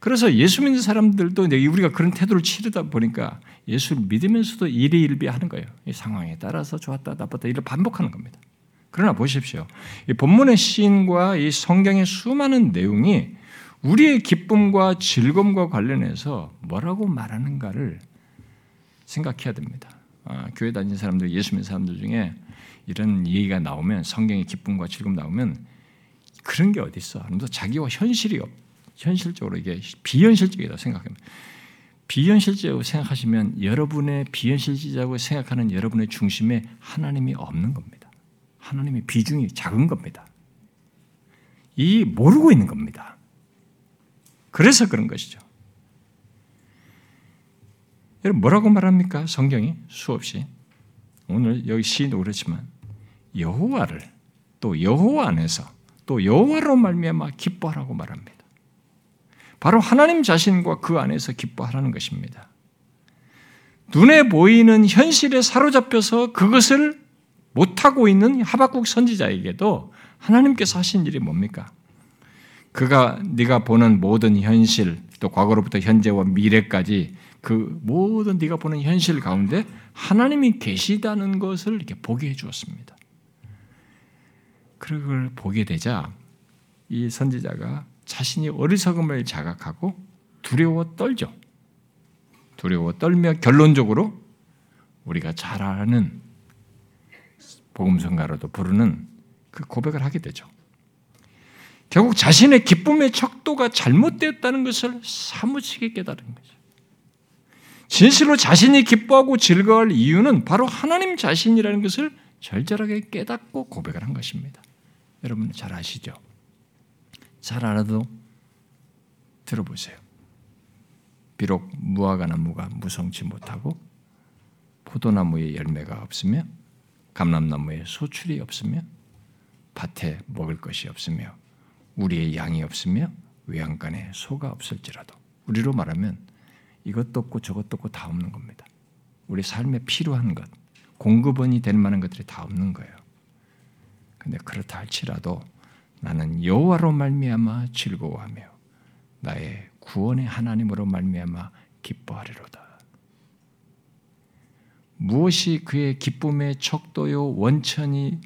그래서 예수 믿는 사람들도 우리가 그런 태도를 치르다 보니까 예수를 믿으면서도 일희일비 하는 거예요. 이 상황에 따라서 좋았다 나빴다 이를 반복하는 겁니다. 그러나 보십시오. 이 본문의 시인과 이 성경의 수많은 내용이 우리의 기쁨과 즐거움과 관련해서 뭐라고 말하는가를 생각해야 됩니다. 아, 교회 다니는 사람들, 예수 믿는 사람들 중에 이런 얘기가 나오면 성경의 기쁨과 즐거움 나오면 그런 게 어디 있어? 아무도 자기와 현실이 없, 현실적으로 이게 비현실적이다 생각합니다. 비현실적으로 생각하시면 여러분의 비현실적이라고 생각하는 여러분의 중심에 하나님이 없는 겁니다. 하나님의 비중이 작은 겁니다. 이 모르고 있는 겁니다. 그래서 그런 것이죠. 여러분 뭐라고 말합니까? 성경이 수없이 오늘 여기 시인도 그렇지만 여호와를 또 여호와 안에서 또 여호와로 말미암아 기뻐하라고 말합니다. 바로 하나님 자신과 그 안에서 기뻐하라는 것입니다. 눈에 보이는 현실에 사로잡혀서 그것을 못하고 있는 하박국 선지자에게도 하나님께서 하신 일이 뭡니까? 그가 네가 보는 모든 현실, 또 과거로부터 현재와 미래까지 그 모든 네가 보는 현실 가운데 하나님이 계시다는 것을 이렇게 보게 해 주었습니다. 그걸 보게 되자 이 선지자가 자신이 어리석음을 자각하고 두려워 떨죠. 두려워 떨며 결론적으로 우리가 잘 아는 복음성가로도 부르는 그 고백을 하게 되죠. 결국 자신의 기쁨의 척도가 잘못되었다는 것을 사무치게 깨달은 거죠. 진실로 자신이 기뻐하고 즐거워할 이유는 바로 하나님 자신이라는 것을 절절하게 깨닫고 고백을 한 것입니다. 여러분 잘 아시죠? 잘 알아도 들어보세요. 비록 무화과 나무가 무성치 못하고 포도나무에 열매가 없으며 감람나무에 소출이 없으며 밭에 먹을 것이 없으며 우리의 양이 없으며 외양간에 소가 없을지라도 우리로 말하면 이것도 없고 저것도 없고 다 없는 겁니다. 우리 삶에 필요한 것, 공급원이 될 만한 것들이 다 없는 거예요. 근데 그렇다 할지라도 나는 여호와로 말미암아 즐거워하며 나의 구원의 하나님으로 말미암아 기뻐하리로다. 무엇이 그의 기쁨의 척도요 원천이라고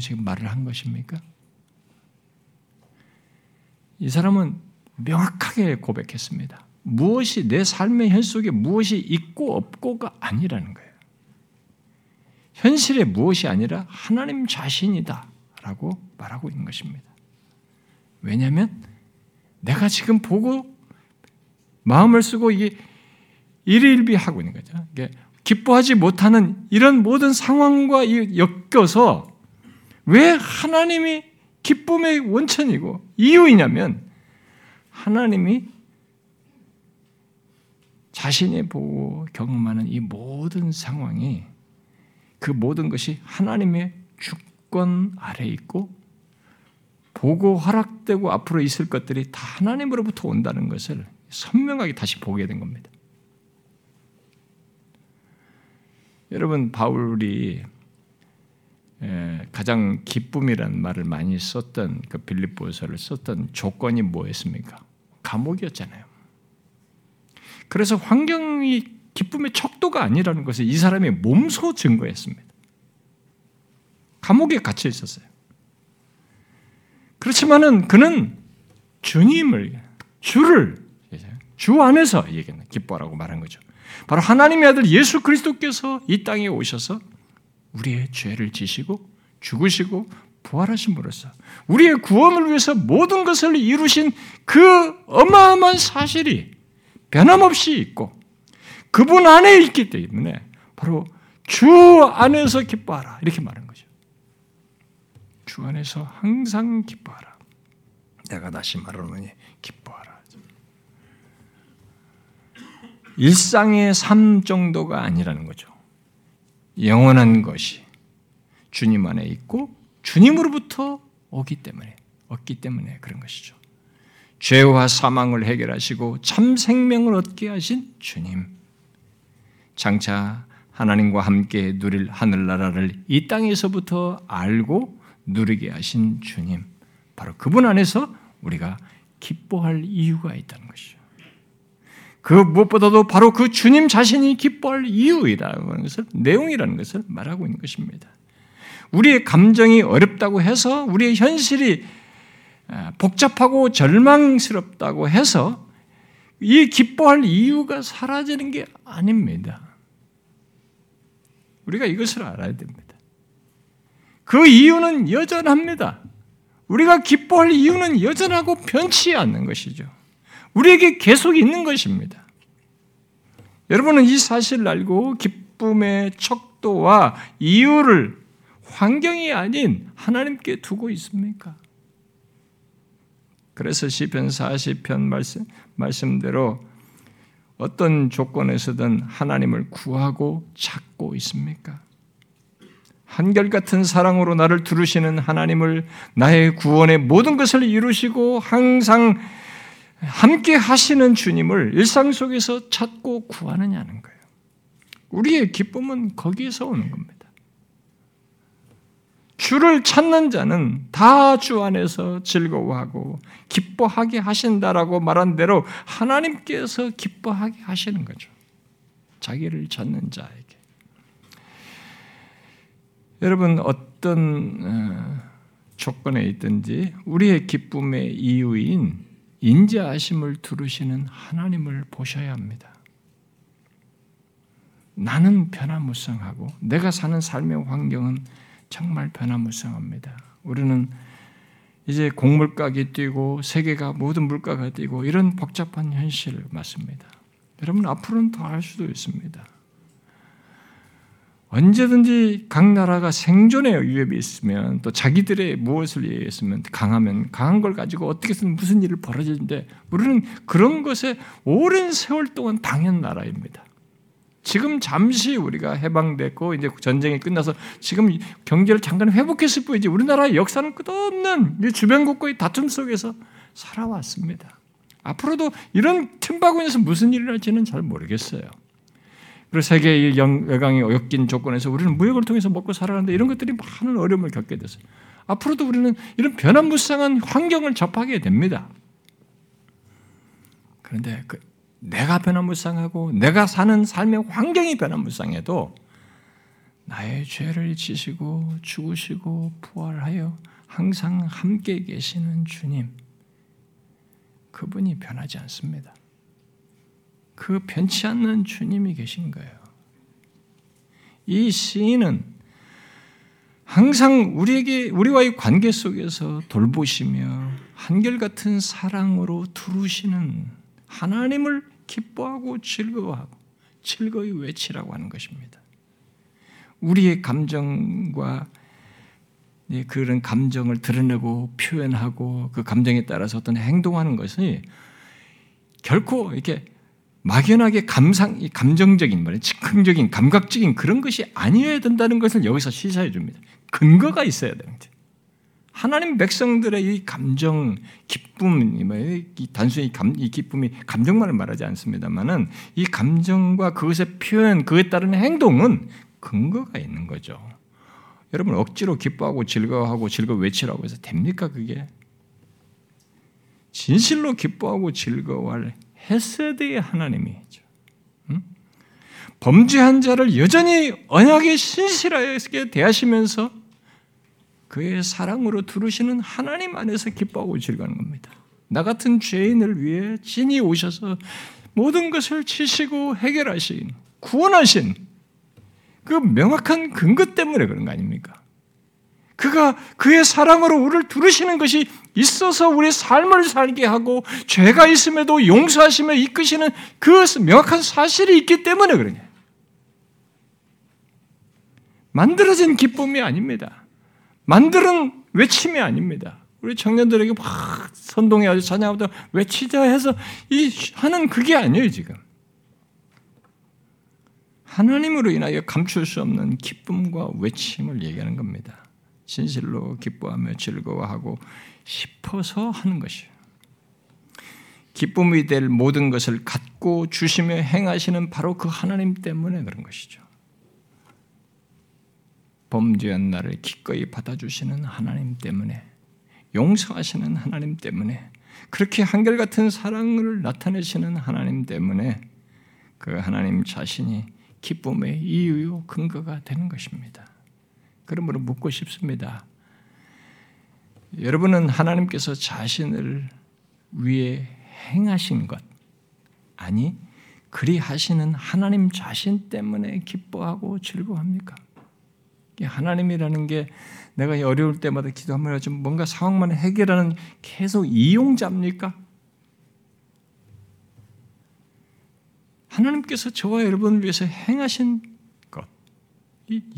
지금 말을 한 것입니까? 이 사람은 명확하게 고백했습니다. 무엇이 내 삶의 현 속에 무엇이 있고 없고가 아니라는 거예요. 현실의 무엇이 아니라 하나님 자신이다라고 말하고 있는 것입니다. 왜냐하면 내가 지금 보고 마음을 쓰고 이게 일일비하고 있는 거죠. 기뻐하지 못하는 이런 모든 상황과 엮여서 왜 하나님이 기쁨의 원천이고 이유이냐면 하나님이 자신이 보고 경험하는 이 모든 상황이 그 모든 것이 하나님의 주권 아래 있고 보고 허락되고 앞으로 있을 것들이 다 하나님으로부터 온다는 것을 선명하게 다시 보게 된 겁니다. 여러분 바울이 가장 기쁨이라는 말을 많이 썼던 그 빌립보서를 썼던 조건이 뭐였습니까? 감옥이었잖아요. 그래서 환경이 기쁨의 척도가 아니라는 것을 이 사람이 몸소 증거했습니다. 감옥에 갇혀 있었어요. 그렇지만은 그는 주님을 주를 주 안에서 얘기는 기뻐라고 말한 거죠. 바로 하나님의 아들 예수 그리스도께서 이 땅에 오셔서 우리의 죄를 지시고 죽으시고 부활하심으로써 우리의 구원을 위해서 모든 것을 이루신 그 어마어마한 사실이 변함없이 있고 그분 안에 있기 때문에 바로 주 안에서 기뻐하라 이렇게 말한 거죠. 주 안에서 항상 기뻐하라. 내가 다시 말하노니 기뻐하라. 일상의 삶 정도가 아니라는 거죠. 영원한 것이 주님 안에 있고 주님으로부터 오기 때문에 얻기 때문에 그런 것이죠. 죄와 사망을 해결하시고 참 생명을 얻게 하신 주님. 장차 하나님과 함께 누릴 하늘나라를 이 땅에서부터 알고 누리게 하신 주님. 바로 그분 안에서 우리가 기뻐할 이유가 있다는 것이죠. 그 무엇보다도 바로 그 주님 자신이 기뻐할 이유이라는 것을 내용이라는 것을 말하고 있는 것입니다. 우리의 감정이 어렵다고 해서 우리의 현실이 아, 복잡하고 절망스럽다고 해서 이 기뻐할 이유가 사라지는 게 아닙니다. 우리가 이것을 알아야 됩니다. 그 이유는 여전합니다. 우리가 기뻐할 이유는 여전하고 변치 않는 것이죠. 우리에게 계속 있는 것입니다. 여러분은 이 사실을 알고 기쁨의 척도와 이유를 환경이 아닌 하나님께 두고 있습니까? 그래서 시편 40편 말씀, 말씀대로 어떤 조건에서든 하나님을 구하고 찾고 있습니까? 한결같은 사랑으로 나를 두르시는 하나님을 나의 구원의 모든 것을 이루시고 항상 함께 하시는 주님을 일상 속에서 찾고 구하느냐는 거예요. 우리의 기쁨은 거기에서 오는 겁니다. 주를 찾는 자는 다 주 안에서 즐거워하고 기뻐하게 하신다라고 말한 대로 하나님께서 기뻐하게 하시는 거죠. 자기를 찾는 자에게. 여러분 어떤 어, 조건에 있든지 우리의 기쁨의 이유인 인자하심을 두르시는 하나님을 보셔야 합니다. 나는 변화무쌍하고 내가 사는 삶의 환경은 정말 변화무쌍합니다. 우리는 이제 곡물가게 뛰고 세계가 모든 물가가 뛰고 이런 복잡한 현실 맞습니다. 여러분 앞으로는 더 할 수도 있습니다. 언제든지 각 나라가 생존의 위협이 있으면 또 자기들의 무엇을 위해서면 강하면 강한 걸 가지고 어떻게든 무슨 일을 벌어지는데 우리는 그런 것에 오랜 세월 동안 당연 나라입니다. 지금 잠시 우리가 해방됐고 이제 전쟁이 끝나서 지금 경제를 잠깐 회복했을 뿐이지 우리나라의 역사는 끝없는 주변국과의 다툼 속에서 살아왔습니다. 앞으로도 이런 틈바구니에서 무슨 일이 날지는 잘 모르겠어요. 그리고 세계의 외강이 엮인 조건에서 우리는 무역을 통해서 먹고 살아가는데 이런 것들이 많은 어려움을 겪게 됐어요. 앞으로도 우리는 이런 변화무쌍한 환경을 접하게 됩니다. 그런데 그 내가 변화무쌍하고 내가 사는 삶의 환경이 변화무쌍해도 나의 죄를 지시고 죽으시고 부활하여 항상 함께 계시는 주님 그분이 변하지 않습니다. 그 변치 않는 주님이 계신 거예요. 이 시인은 항상 우리에게 우리와의 관계 속에서 돌보시며 한결같은 사랑으로 두르시는 하나님을 기뻐하고 즐거워하고 즐거이 외치라고 하는 것입니다. 우리의 감정과 그런 감정을 드러내고 표현하고 그 감정에 따라서 어떤 행동하는 것이 결코 이렇게 막연하게 감상, 감정적인 말이 즉흥적인 감각적인 그런 것이 아니어야 된다는 것을 여기서 시사해 줍니다. 근거가 있어야 됩니다. 하나님 백성들의 이 감정, 기쁨, 이 단순히 감, 이 기쁨이 감정만을 말하지 않습니다만은 이 감정과 그것의 표현, 그에 따른 행동은 근거가 있는 거죠. 여러분 억지로 기뻐하고 즐거워하고 즐거워 외치라고 해서 됩니까 그게? 진실로 기뻐하고 즐거워할 헤세드의 하나님이죠. 응? 범죄한 자를 여전히 언약에 신실하게 대하시면서 그의 사랑으로 두르시는 하나님 안에서 기뻐하고 즐거워하는 겁니다. 나 같은 죄인을 위해 진이 오셔서 모든 것을 치시고 해결하신 구원하신 그 명확한 근거 때문에 그런 거 아닙니까? 그가 그의 사랑으로 우리를 두르시는 것이 있어서 우리 삶을 살게 하고 죄가 있음에도 용서하시며 이끄시는 그 명확한 사실이 있기 때문에 그러냐. 만들어진 기쁨이 아닙니다. 만드는 외침이 아닙니다. 우리 청년들에게 막 선동해가지고 찬양하다 외치자 해서 이 하는 그게 아니에요 지금. 하나님으로 인하여 감출 수 없는 기쁨과 외침을 얘기하는 겁니다. 진실로 기뻐하며 즐거워하고 싶어서 하는 것이에요. 기쁨이 될 모든 것을 갖고 주시며 행하시는 바로 그 하나님 때문에 그런 것이죠. 범죄한 나를 기꺼이 받아주시는 하나님 때문에 용서하시는 하나님 때문에 그렇게 한결같은 사랑을 나타내시는 하나님 때문에 그 하나님 자신이 기쁨의 이유요 근거가 되는 것입니다. 그러므로 묻고 싶습니다. 여러분은 하나님께서 자신을 위해 행하신 것 아니 그리 하시는 하나님 자신 때문에 기뻐하고 즐거워합니까? 하나님이라는 게 내가 어려울 때마다 기도하면 좀 뭔가 상황만 해결하는 계속 이용자입니까? 하나님께서 저와 여러분을 위해서 행하신 것,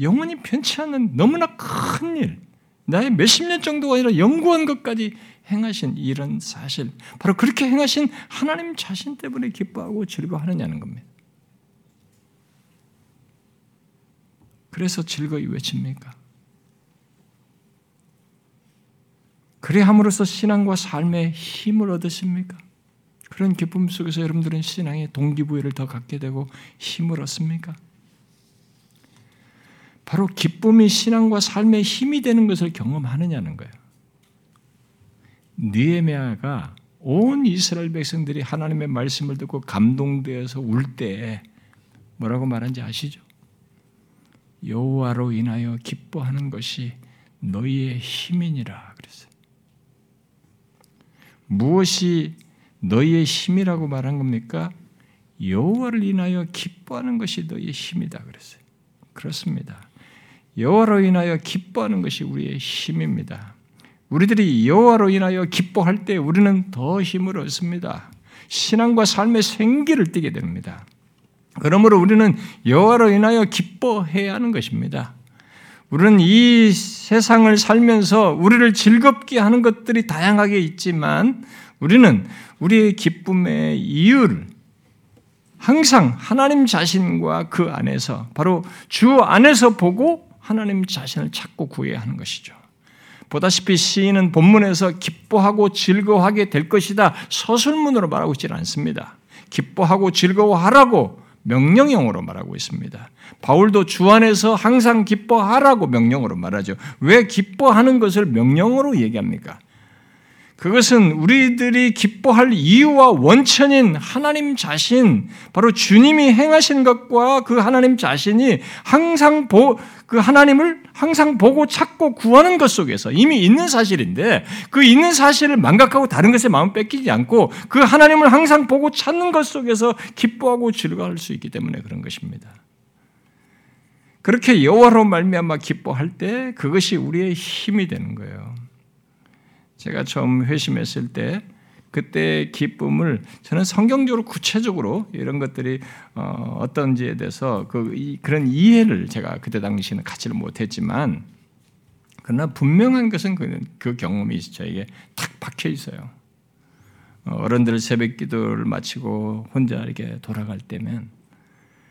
영원히 변치 않는 너무나 큰 일, 나의 몇십 년 정도가 아니라 영구한 것까지 행하신 이런 사실, 바로 그렇게 행하신 하나님 자신 때문에 기뻐하고 즐거워하느냐는 겁니다. 그래서 즐거이 외칩니까? 그래 함으로써 신앙과 삶의 힘을 얻으십니까? 그런 기쁨 속에서 여러분들은 신앙의 동기부여를 더 갖게 되고 힘을 얻습니까? 바로 기쁨이 신앙과 삶의 힘이 되는 것을 경험하느냐는 거예요. 느헤미야가 온 이스라엘 백성들이 하나님의 말씀을 듣고 감동되어서 울 때 뭐라고 말한지 아시죠? 여호와로 인하여 기뻐하는 것이 너희의 힘이니라 그랬어요. 무엇이 너희의 힘이라고 말한 겁니까? 여호와를 인하여 기뻐하는 것이 너희의 힘이다 그랬어요. 그렇습니다. 여호와로 인하여 기뻐하는 것이 우리의 힘입니다. 우리들이 여호와로 인하여 기뻐할 때 우리는 더 힘을 얻습니다. 신앙과 삶의 생기를 띠게 됩니다. 그러므로 우리는 여호와로 인하여 기뻐해야 하는 것입니다. 우리는 이 세상을 살면서 우리를 즐겁게 하는 것들이 다양하게 있지만 우리는 우리의 기쁨의 이유를 항상 하나님 자신과 그 안에서 바로 주 안에서 보고 하나님 자신을 찾고 구해야 하는 것이죠. 보다시피 시인은 본문에서 기뻐하고 즐거워하게 될 것이다 서술문으로 말하고 있지 않습니다. 기뻐하고 즐거워하라고 명령형으로 말하고 있습니다. 바울도 주 안에서 항상 기뻐하라고 명령으로 말하죠. 왜 기뻐하는 것을 명령으로 얘기합니까? 그것은 우리들이 기뻐할 이유와 원천인 하나님 자신, 바로 주님이 행하신 것과 그 하나님 자신이 항상 보, 그 하나님을 항상 보고 찾고 구하는 것 속에서 이미 있는 사실인데 그 있는 사실을 망각하고 다른 것에 마음 뺏기지 않고 그 하나님을 항상 보고 찾는 것 속에서 기뻐하고 즐거워할 수 있기 때문에 그런 것입니다. 그렇게 여호와로 말미암아 기뻐할 때 그것이 우리의 힘이 되는 거예요. 제가 처음 회심했을 때 그때 기쁨을 저는 성경적으로 구체적으로 이런 것들이 어, 떤지에 대해서 그 그런 이해를 제가 그때 당시에는 갖지를 못했지만 그러나 분명한 것은 그, 그 경험이 저에게 탁 박혀 있어요. 어, 어른들 새벽 기도를 마치고 혼자 이렇게 돌아갈 때면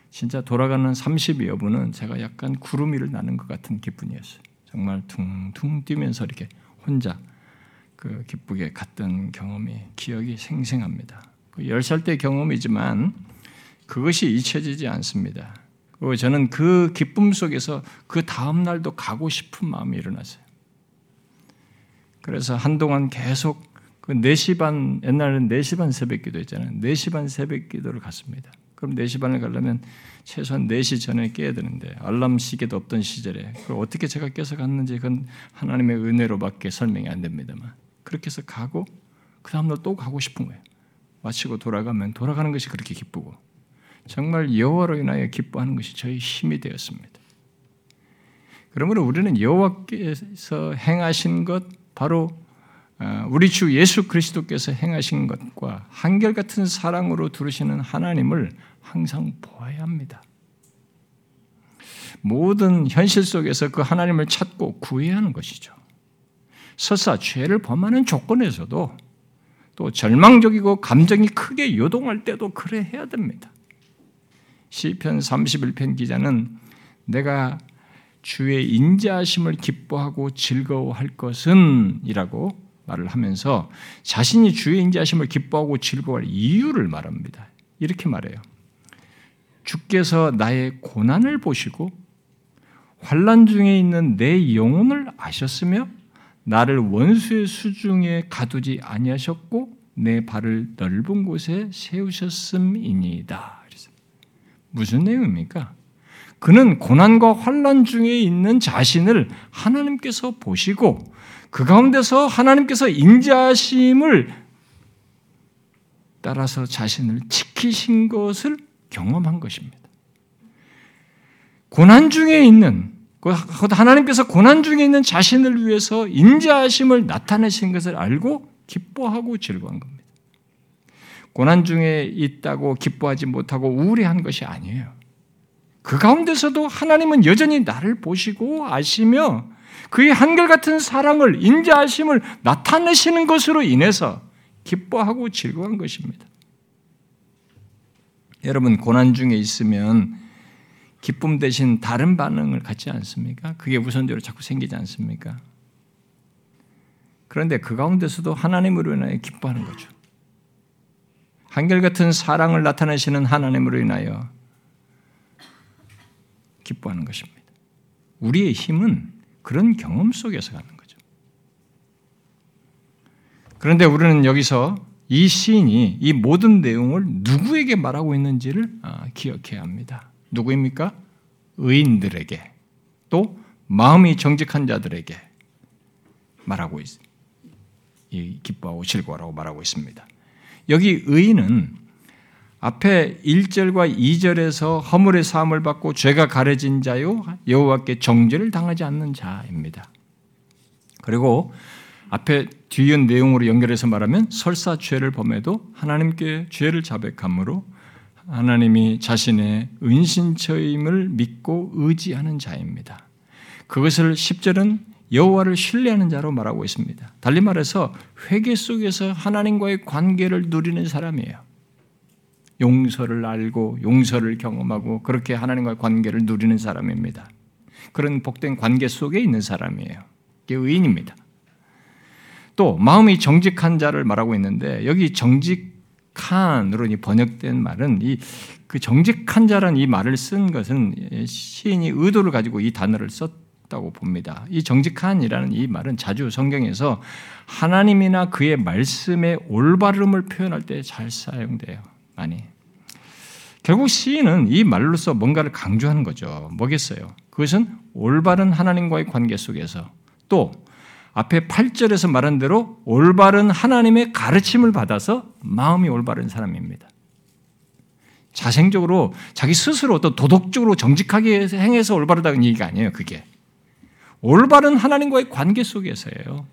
진짜 돌아가는 30여 분은 제가 약간 구름 위를 나는 것 같은 기분이었어요. 정말 퉁퉁 뛰면서 이렇게 혼자 그 기쁘게 갔던 경험이 기억이 생생합니다. 그 10살 때 경험이지만 그것이 잊혀지지 않습니다. 그리고 저는 그 기쁨 속에서 그 다음 날도 가고 싶은 마음이 일어났어요. 그래서 한동안 계속 그 4시 반, 옛날에는 4시 반 새벽 기도 했잖아요. 4시 반 새벽 기도를 갔습니다. 그럼 4시 반에 가려면 최소한 4시 전에 깨야 되는데 알람 시계도 없던 시절에 그 어떻게 제가 깨서 갔는지 그건 하나님의 은혜로밖에 설명이 안 됩니다만 그렇게 해서 가고 그 다음날 또 가고 싶은 거예요. 마치고 돌아가면 돌아가는 것이 그렇게 기쁘고 정말 여호와로 인하여 기뻐하는 것이 저희 힘이 되었습니다. 그러므로 우리는 여호와께서 행하신 것 바로 어, 우리 주 예수 그리스도께서 행하신 것과 한결같은 사랑으로 두르시는 하나님을 항상 보아야 합니다. 모든 현실 속에서 그 하나님을 찾고 구해야 하는 것이죠. 설사 죄를 범하는 조건에서도 또 절망적이고 감정이 크게 요동할 때도 그래 해야 됩니다. 시편 31편 기자는 내가 주의 인자하심을 기뻐하고 즐거워할 것은 이라고 말을 하면서 자신이 주의 인자하심을 기뻐하고 즐거워할 이유를 말합니다. 이렇게 말해요. 주께서 나의 고난을 보시고 환란 중에 있는 내 영혼을 아셨으며 나를 원수의 수중에 가두지 아니하셨고 내 발을 넓은 곳에 세우셨음이니이다. 무슨 내용입니까? 그는 고난과 환란 중에 있는 자신을 하나님께서 보시고 그 가운데서 하나님께서 인자심을 따라서 자신을 지키신 것을 경험한 것입니다. 고난 중에 있는 그 하나님께서 고난 중에 있는 자신을 위해서 인자하심을 나타내신 것을 알고 기뻐하고 즐거운 겁니다. 고난 중에 있다고 기뻐하지 못하고 우울해한 것이 아니에요. 그 가운데서도 하나님은 여전히 나를 보시고 아시며 그의 한결같은 사랑을 인자하심을 나타내시는 것으로 인해서 기뻐하고 즐거운 것입니다. 여러분 고난 중에 있으면 기쁨 대신 다른 반응을 갖지 않습니까? 그게 우선적으로 자꾸 생기지 않습니까? 그런데 그 가운데서도 하나님으로 인하여 기뻐하는 거죠. 한결같은 사랑을 나타내시는 하나님으로 인하여 기뻐하는 것입니다. 우리의 힘은 그런 경험 속에서 가는 거죠. 그런데 우리는 여기서 이 시인이 이 모든 내용을 누구에게 말하고 있는지를 아, 기억해야 합니다. 누구입니까? 의인들에게 또 마음이 정직한 자들에게 말하고 있, 기뻐하고 즐거워라고 말하고 있습니다. 여기 의인은 앞에 1절과 2절에서 허물의 사함을 받고 죄가 가려진 자요 여호와께 정죄를 당하지 않는 자입니다. 그리고 앞에 뒤은 내용으로 연결해서 말하면 설사 죄를 범해도 하나님께 죄를 자백함으로 하나님이 자신의 은신처임을 믿고 의지하는 자입니다. 그것을 10절은 여호와를 신뢰하는 자로 말하고 있습니다. 달리 말해서 회개 속에서 하나님과의 관계를 누리는 사람이에요. 용서를 알고 용서를 경험하고 그렇게 하나님과의 관계를 누리는 사람입니다. 그런 복된 관계 속에 있는 사람이에요. 이게 의인입니다. 또 마음이 정직한 자를 말하고 있는데 여기 정직 한으로 번역된 말은 이 그 정직한 자라는 이 말을 쓴 것은 시인이 의도를 가지고 이 단어를 썼다고 봅니다. 이 정직한이라는 이 말은 자주 성경에서 하나님이나 그의 말씀의 올바름을 표현할 때 잘 사용돼요. 많이. 결국 시인은 이 말로서 뭔가를 강조하는 거죠. 뭐겠어요? 그것은 올바른 하나님과의 관계 속에서 또 앞에 8절에서 말한 대로 올바른 하나님의 가르침을 받아서 마음이 올바른 사람입니다. 자생적으로 자기 스스로 또 도덕적으로 정직하게 행해서 올바르다는 얘기가 아니에요. 그게 올바른 하나님과의 관계 속에서예요.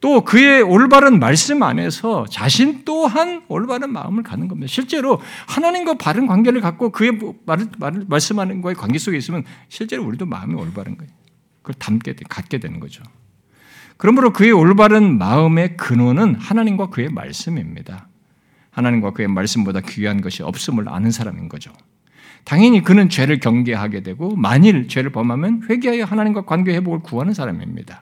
또 그의 올바른 말씀 안에서 자신 또한 올바른 마음을 갖는 겁니다. 실제로 하나님과 바른 관계를 갖고 그의 말씀하는 거의 관계 속에 있으면 실제로 우리도 마음이 올바른 거예요. 그걸 담게, 갖게 되는 거죠. 그러므로 그의 올바른 마음의 근원은 하나님과 그의 말씀입니다. 하나님과 그의 말씀보다 귀한 것이 없음을 아는 사람인 거죠. 당연히 그는 죄를 경계하게 되고 만일 죄를 범하면 회개하여 하나님과 관계 회복을 구하는 사람입니다.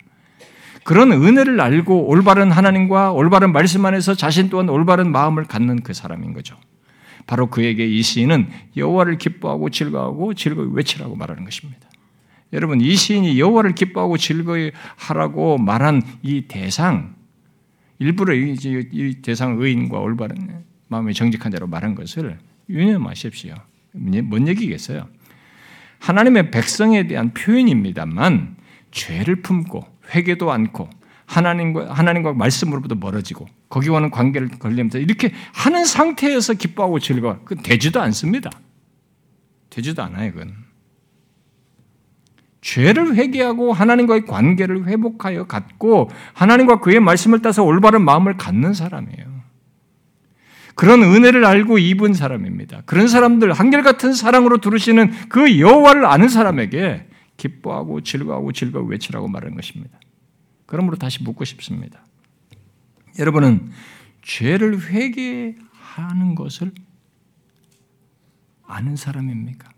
그런 은혜를 알고 올바른 하나님과 올바른 말씀 안에서 자신 또한 올바른 마음을 갖는 그 사람인 거죠. 바로 그에게 이 시인은 여호와를 기뻐하고 즐거워하고 즐거이 외치라고 말하는 것입니다. 여러분 이 시인이 여호와를 기뻐하고 즐거이하라고 말한 이 대상 일부러 이 대상 의인과 올바른 마음이 정직한 자로 말한 것을 유념하십시오. 뭔 얘기겠어요? 하나님의 백성에 대한 표현입니다만 죄를 품고 회개도 않고 하나님과 하나님과 말씀으로부터 멀어지고 거기와는 관계를 걸리면서 이렇게 하는 상태에서 기뻐하고 즐거워. 그 되지도 않습니다. 되지도 않아요, 그건. 죄를 회개하고 하나님과의 관계를 회복하여 갖고 하나님과 그의 말씀을 따서 올바른 마음을 갖는 사람이에요. 그런 은혜를 알고 입은 사람입니다. 그런 사람들 한결같은 사랑으로 두르시는 그 여호와를 아는 사람에게 기뻐하고 즐거워하고 즐거워 외치라고 말하는 것입니다. 그러므로 다시 묻고 싶습니다. 여러분은 죄를 회개하는 것을 아는 사람입니까?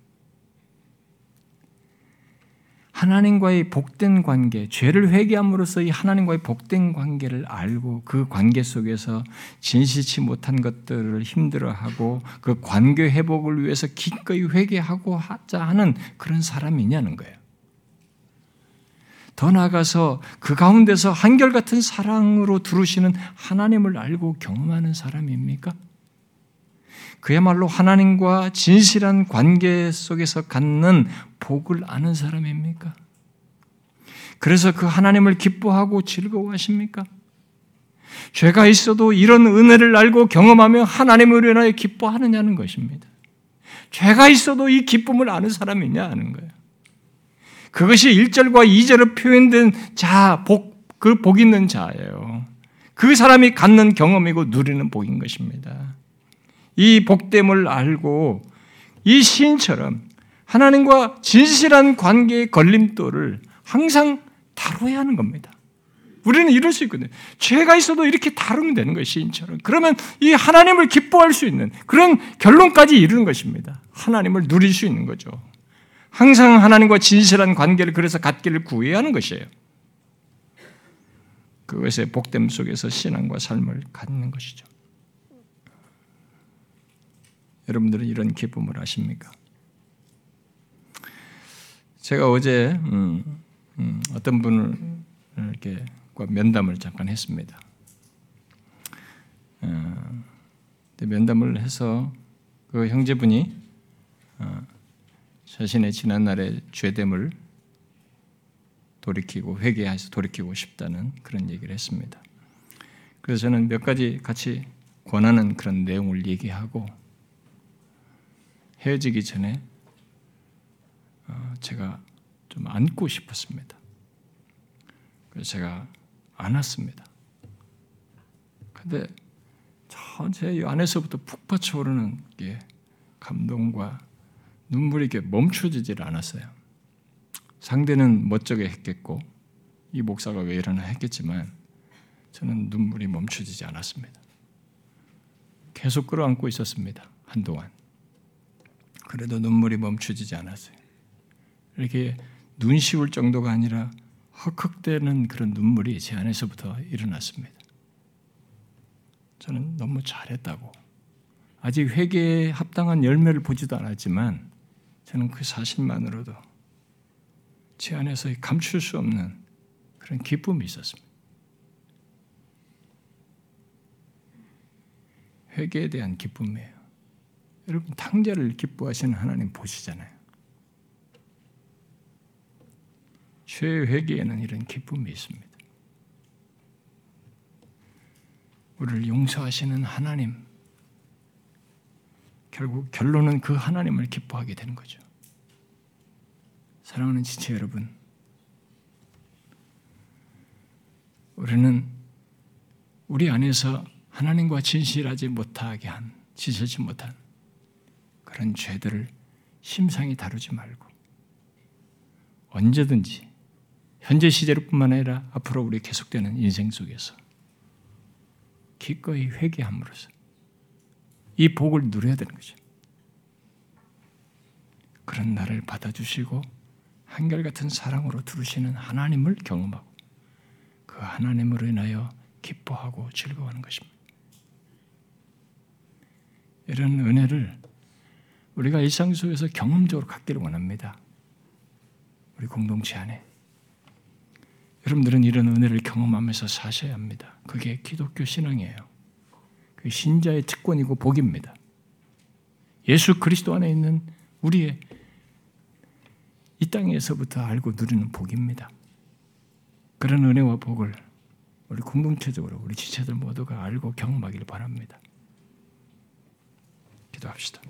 하나님과의 복된 관계, 죄를 회개함으로써 이 하나님과의 복된 관계를 알고 그 관계 속에서 진실치 못한 것들을 힘들어하고 그 관계 회복을 위해서 기꺼이 회개하고 하자 하는 그런 사람이냐는 거예요. 더 나아가서 그 가운데서 한결같은 사랑으로 두르시는 하나님을 알고 경험하는 사람입니까? 그야말로 하나님과 진실한 관계 속에서 갖는 복을 아는 사람입니까? 그래서 그 하나님을 기뻐하고 즐거워하십니까? 죄가 있어도 이런 은혜를 알고 경험하며 하나님을 인하여 기뻐하느냐는 것입니다. 죄가 있어도 이 기쁨을 아는 사람이냐 하는 거예요. 그것이 1절과 2절로 표현된 자, 복, 그 복 있는 자예요. 그 사람이 갖는 경험이고 누리는 복인 것입니다. 이 복됨을 알고 이 시인처럼 하나님과 진실한 관계의 걸림돌을 항상 다뤄야 하는 겁니다. 우리는 이럴 수 있거든요. 죄가 있어도 이렇게 다루면 되는 거예요, 시인처럼. 그러면 이 하나님을 기뻐할 수 있는 그런 결론까지 이르는 것입니다. 하나님을 누릴 수 있는 거죠. 항상 하나님과 진실한 관계를 그래서 갖기를 구해야 하는 것이에요. 그것의 복됨 속에서 신앙과 삶을 갖는 것이죠. 여러분들은 이런 기쁨을 아십니까? 제가 어제 음, 음, 어떤 분을 이렇게 면담을 잠깐 했습니다. 어, 면담을 해서 그 형제분이 어, 자신의 지난 날의 죄됨을 돌이키고 회개해서 돌이키고 싶다는 그런 얘기를 했습니다. 그래서 저는 몇 가지 같이 권하는 그런 내용을 얘기하고 헤어지기 전에 어, 제가 좀 안고 싶었습니다. 그래서 제가 안았습니다. 근데 제 안에서부터 푹 받쳐오르는 게 감동과 눈물이 이렇게 멈춰지질 않았어요. 상대는 멋쩍게 했겠고 이 목사가 왜 이러나 했겠지만 저는 눈물이 멈춰지지 않았습니다. 계속 끌어안고 있었습니다. 한동안. 그래도 눈물이 멈춰지지 않았어요. 이렇게 눈시울 정도가 아니라 헉헉대는 그런 눈물이 제 안에서부터 일어났습니다. 저는 너무 잘했다고. 아직 회개에 합당한 열매를 보지도 않았지만 저는 그 사실만으로도 제 안에서 감출 수 없는 그런 기쁨이 있었습니다. 회개에 대한 기쁨이에요. 여러분 탕자를 기뻐하시는 하나님 보시잖아요. 죄 회개에는 이런 기쁨이 있습니다. 우리를 용서하시는 하나님 결국 결론은 그 하나님을 기뻐하게 되는 거죠. 사랑하는 지체 여러분, 우리는 우리 안에서 하나님과 진실하지 못하게 한, 지실지 못한 그런 죄들을 심상히 다루지 말고 언제든지 현재 시제뿐만 아니라 앞으로 우리 계속되는 인생 속에서 기꺼이 회개함으로써 이 복을 누려야 되는 거죠. 그런 나를 받아주시고 한결같은 사랑으로 두르시는 하나님을 경험하고 그 하나님으로 인하여 기뻐하고 즐거워하는 것입니다. 이런 은혜를 우리가 일상 속에서 경험적으로 갖기를 원합니다. 우리 공동체 안에. 여러분들은 이런 은혜를 경험하면서 사셔야 합니다. 그게 기독교 신앙이에요. 그 신자의 특권이고 복입니다. 예수 그리스도 안에 있는 우리의 이 땅에서부터 알고 누리는 복입니다. 그런 은혜와 복을 우리 공동체적으로 우리 지체들 모두가 알고 경험하기를 바랍니다. 기도합시다.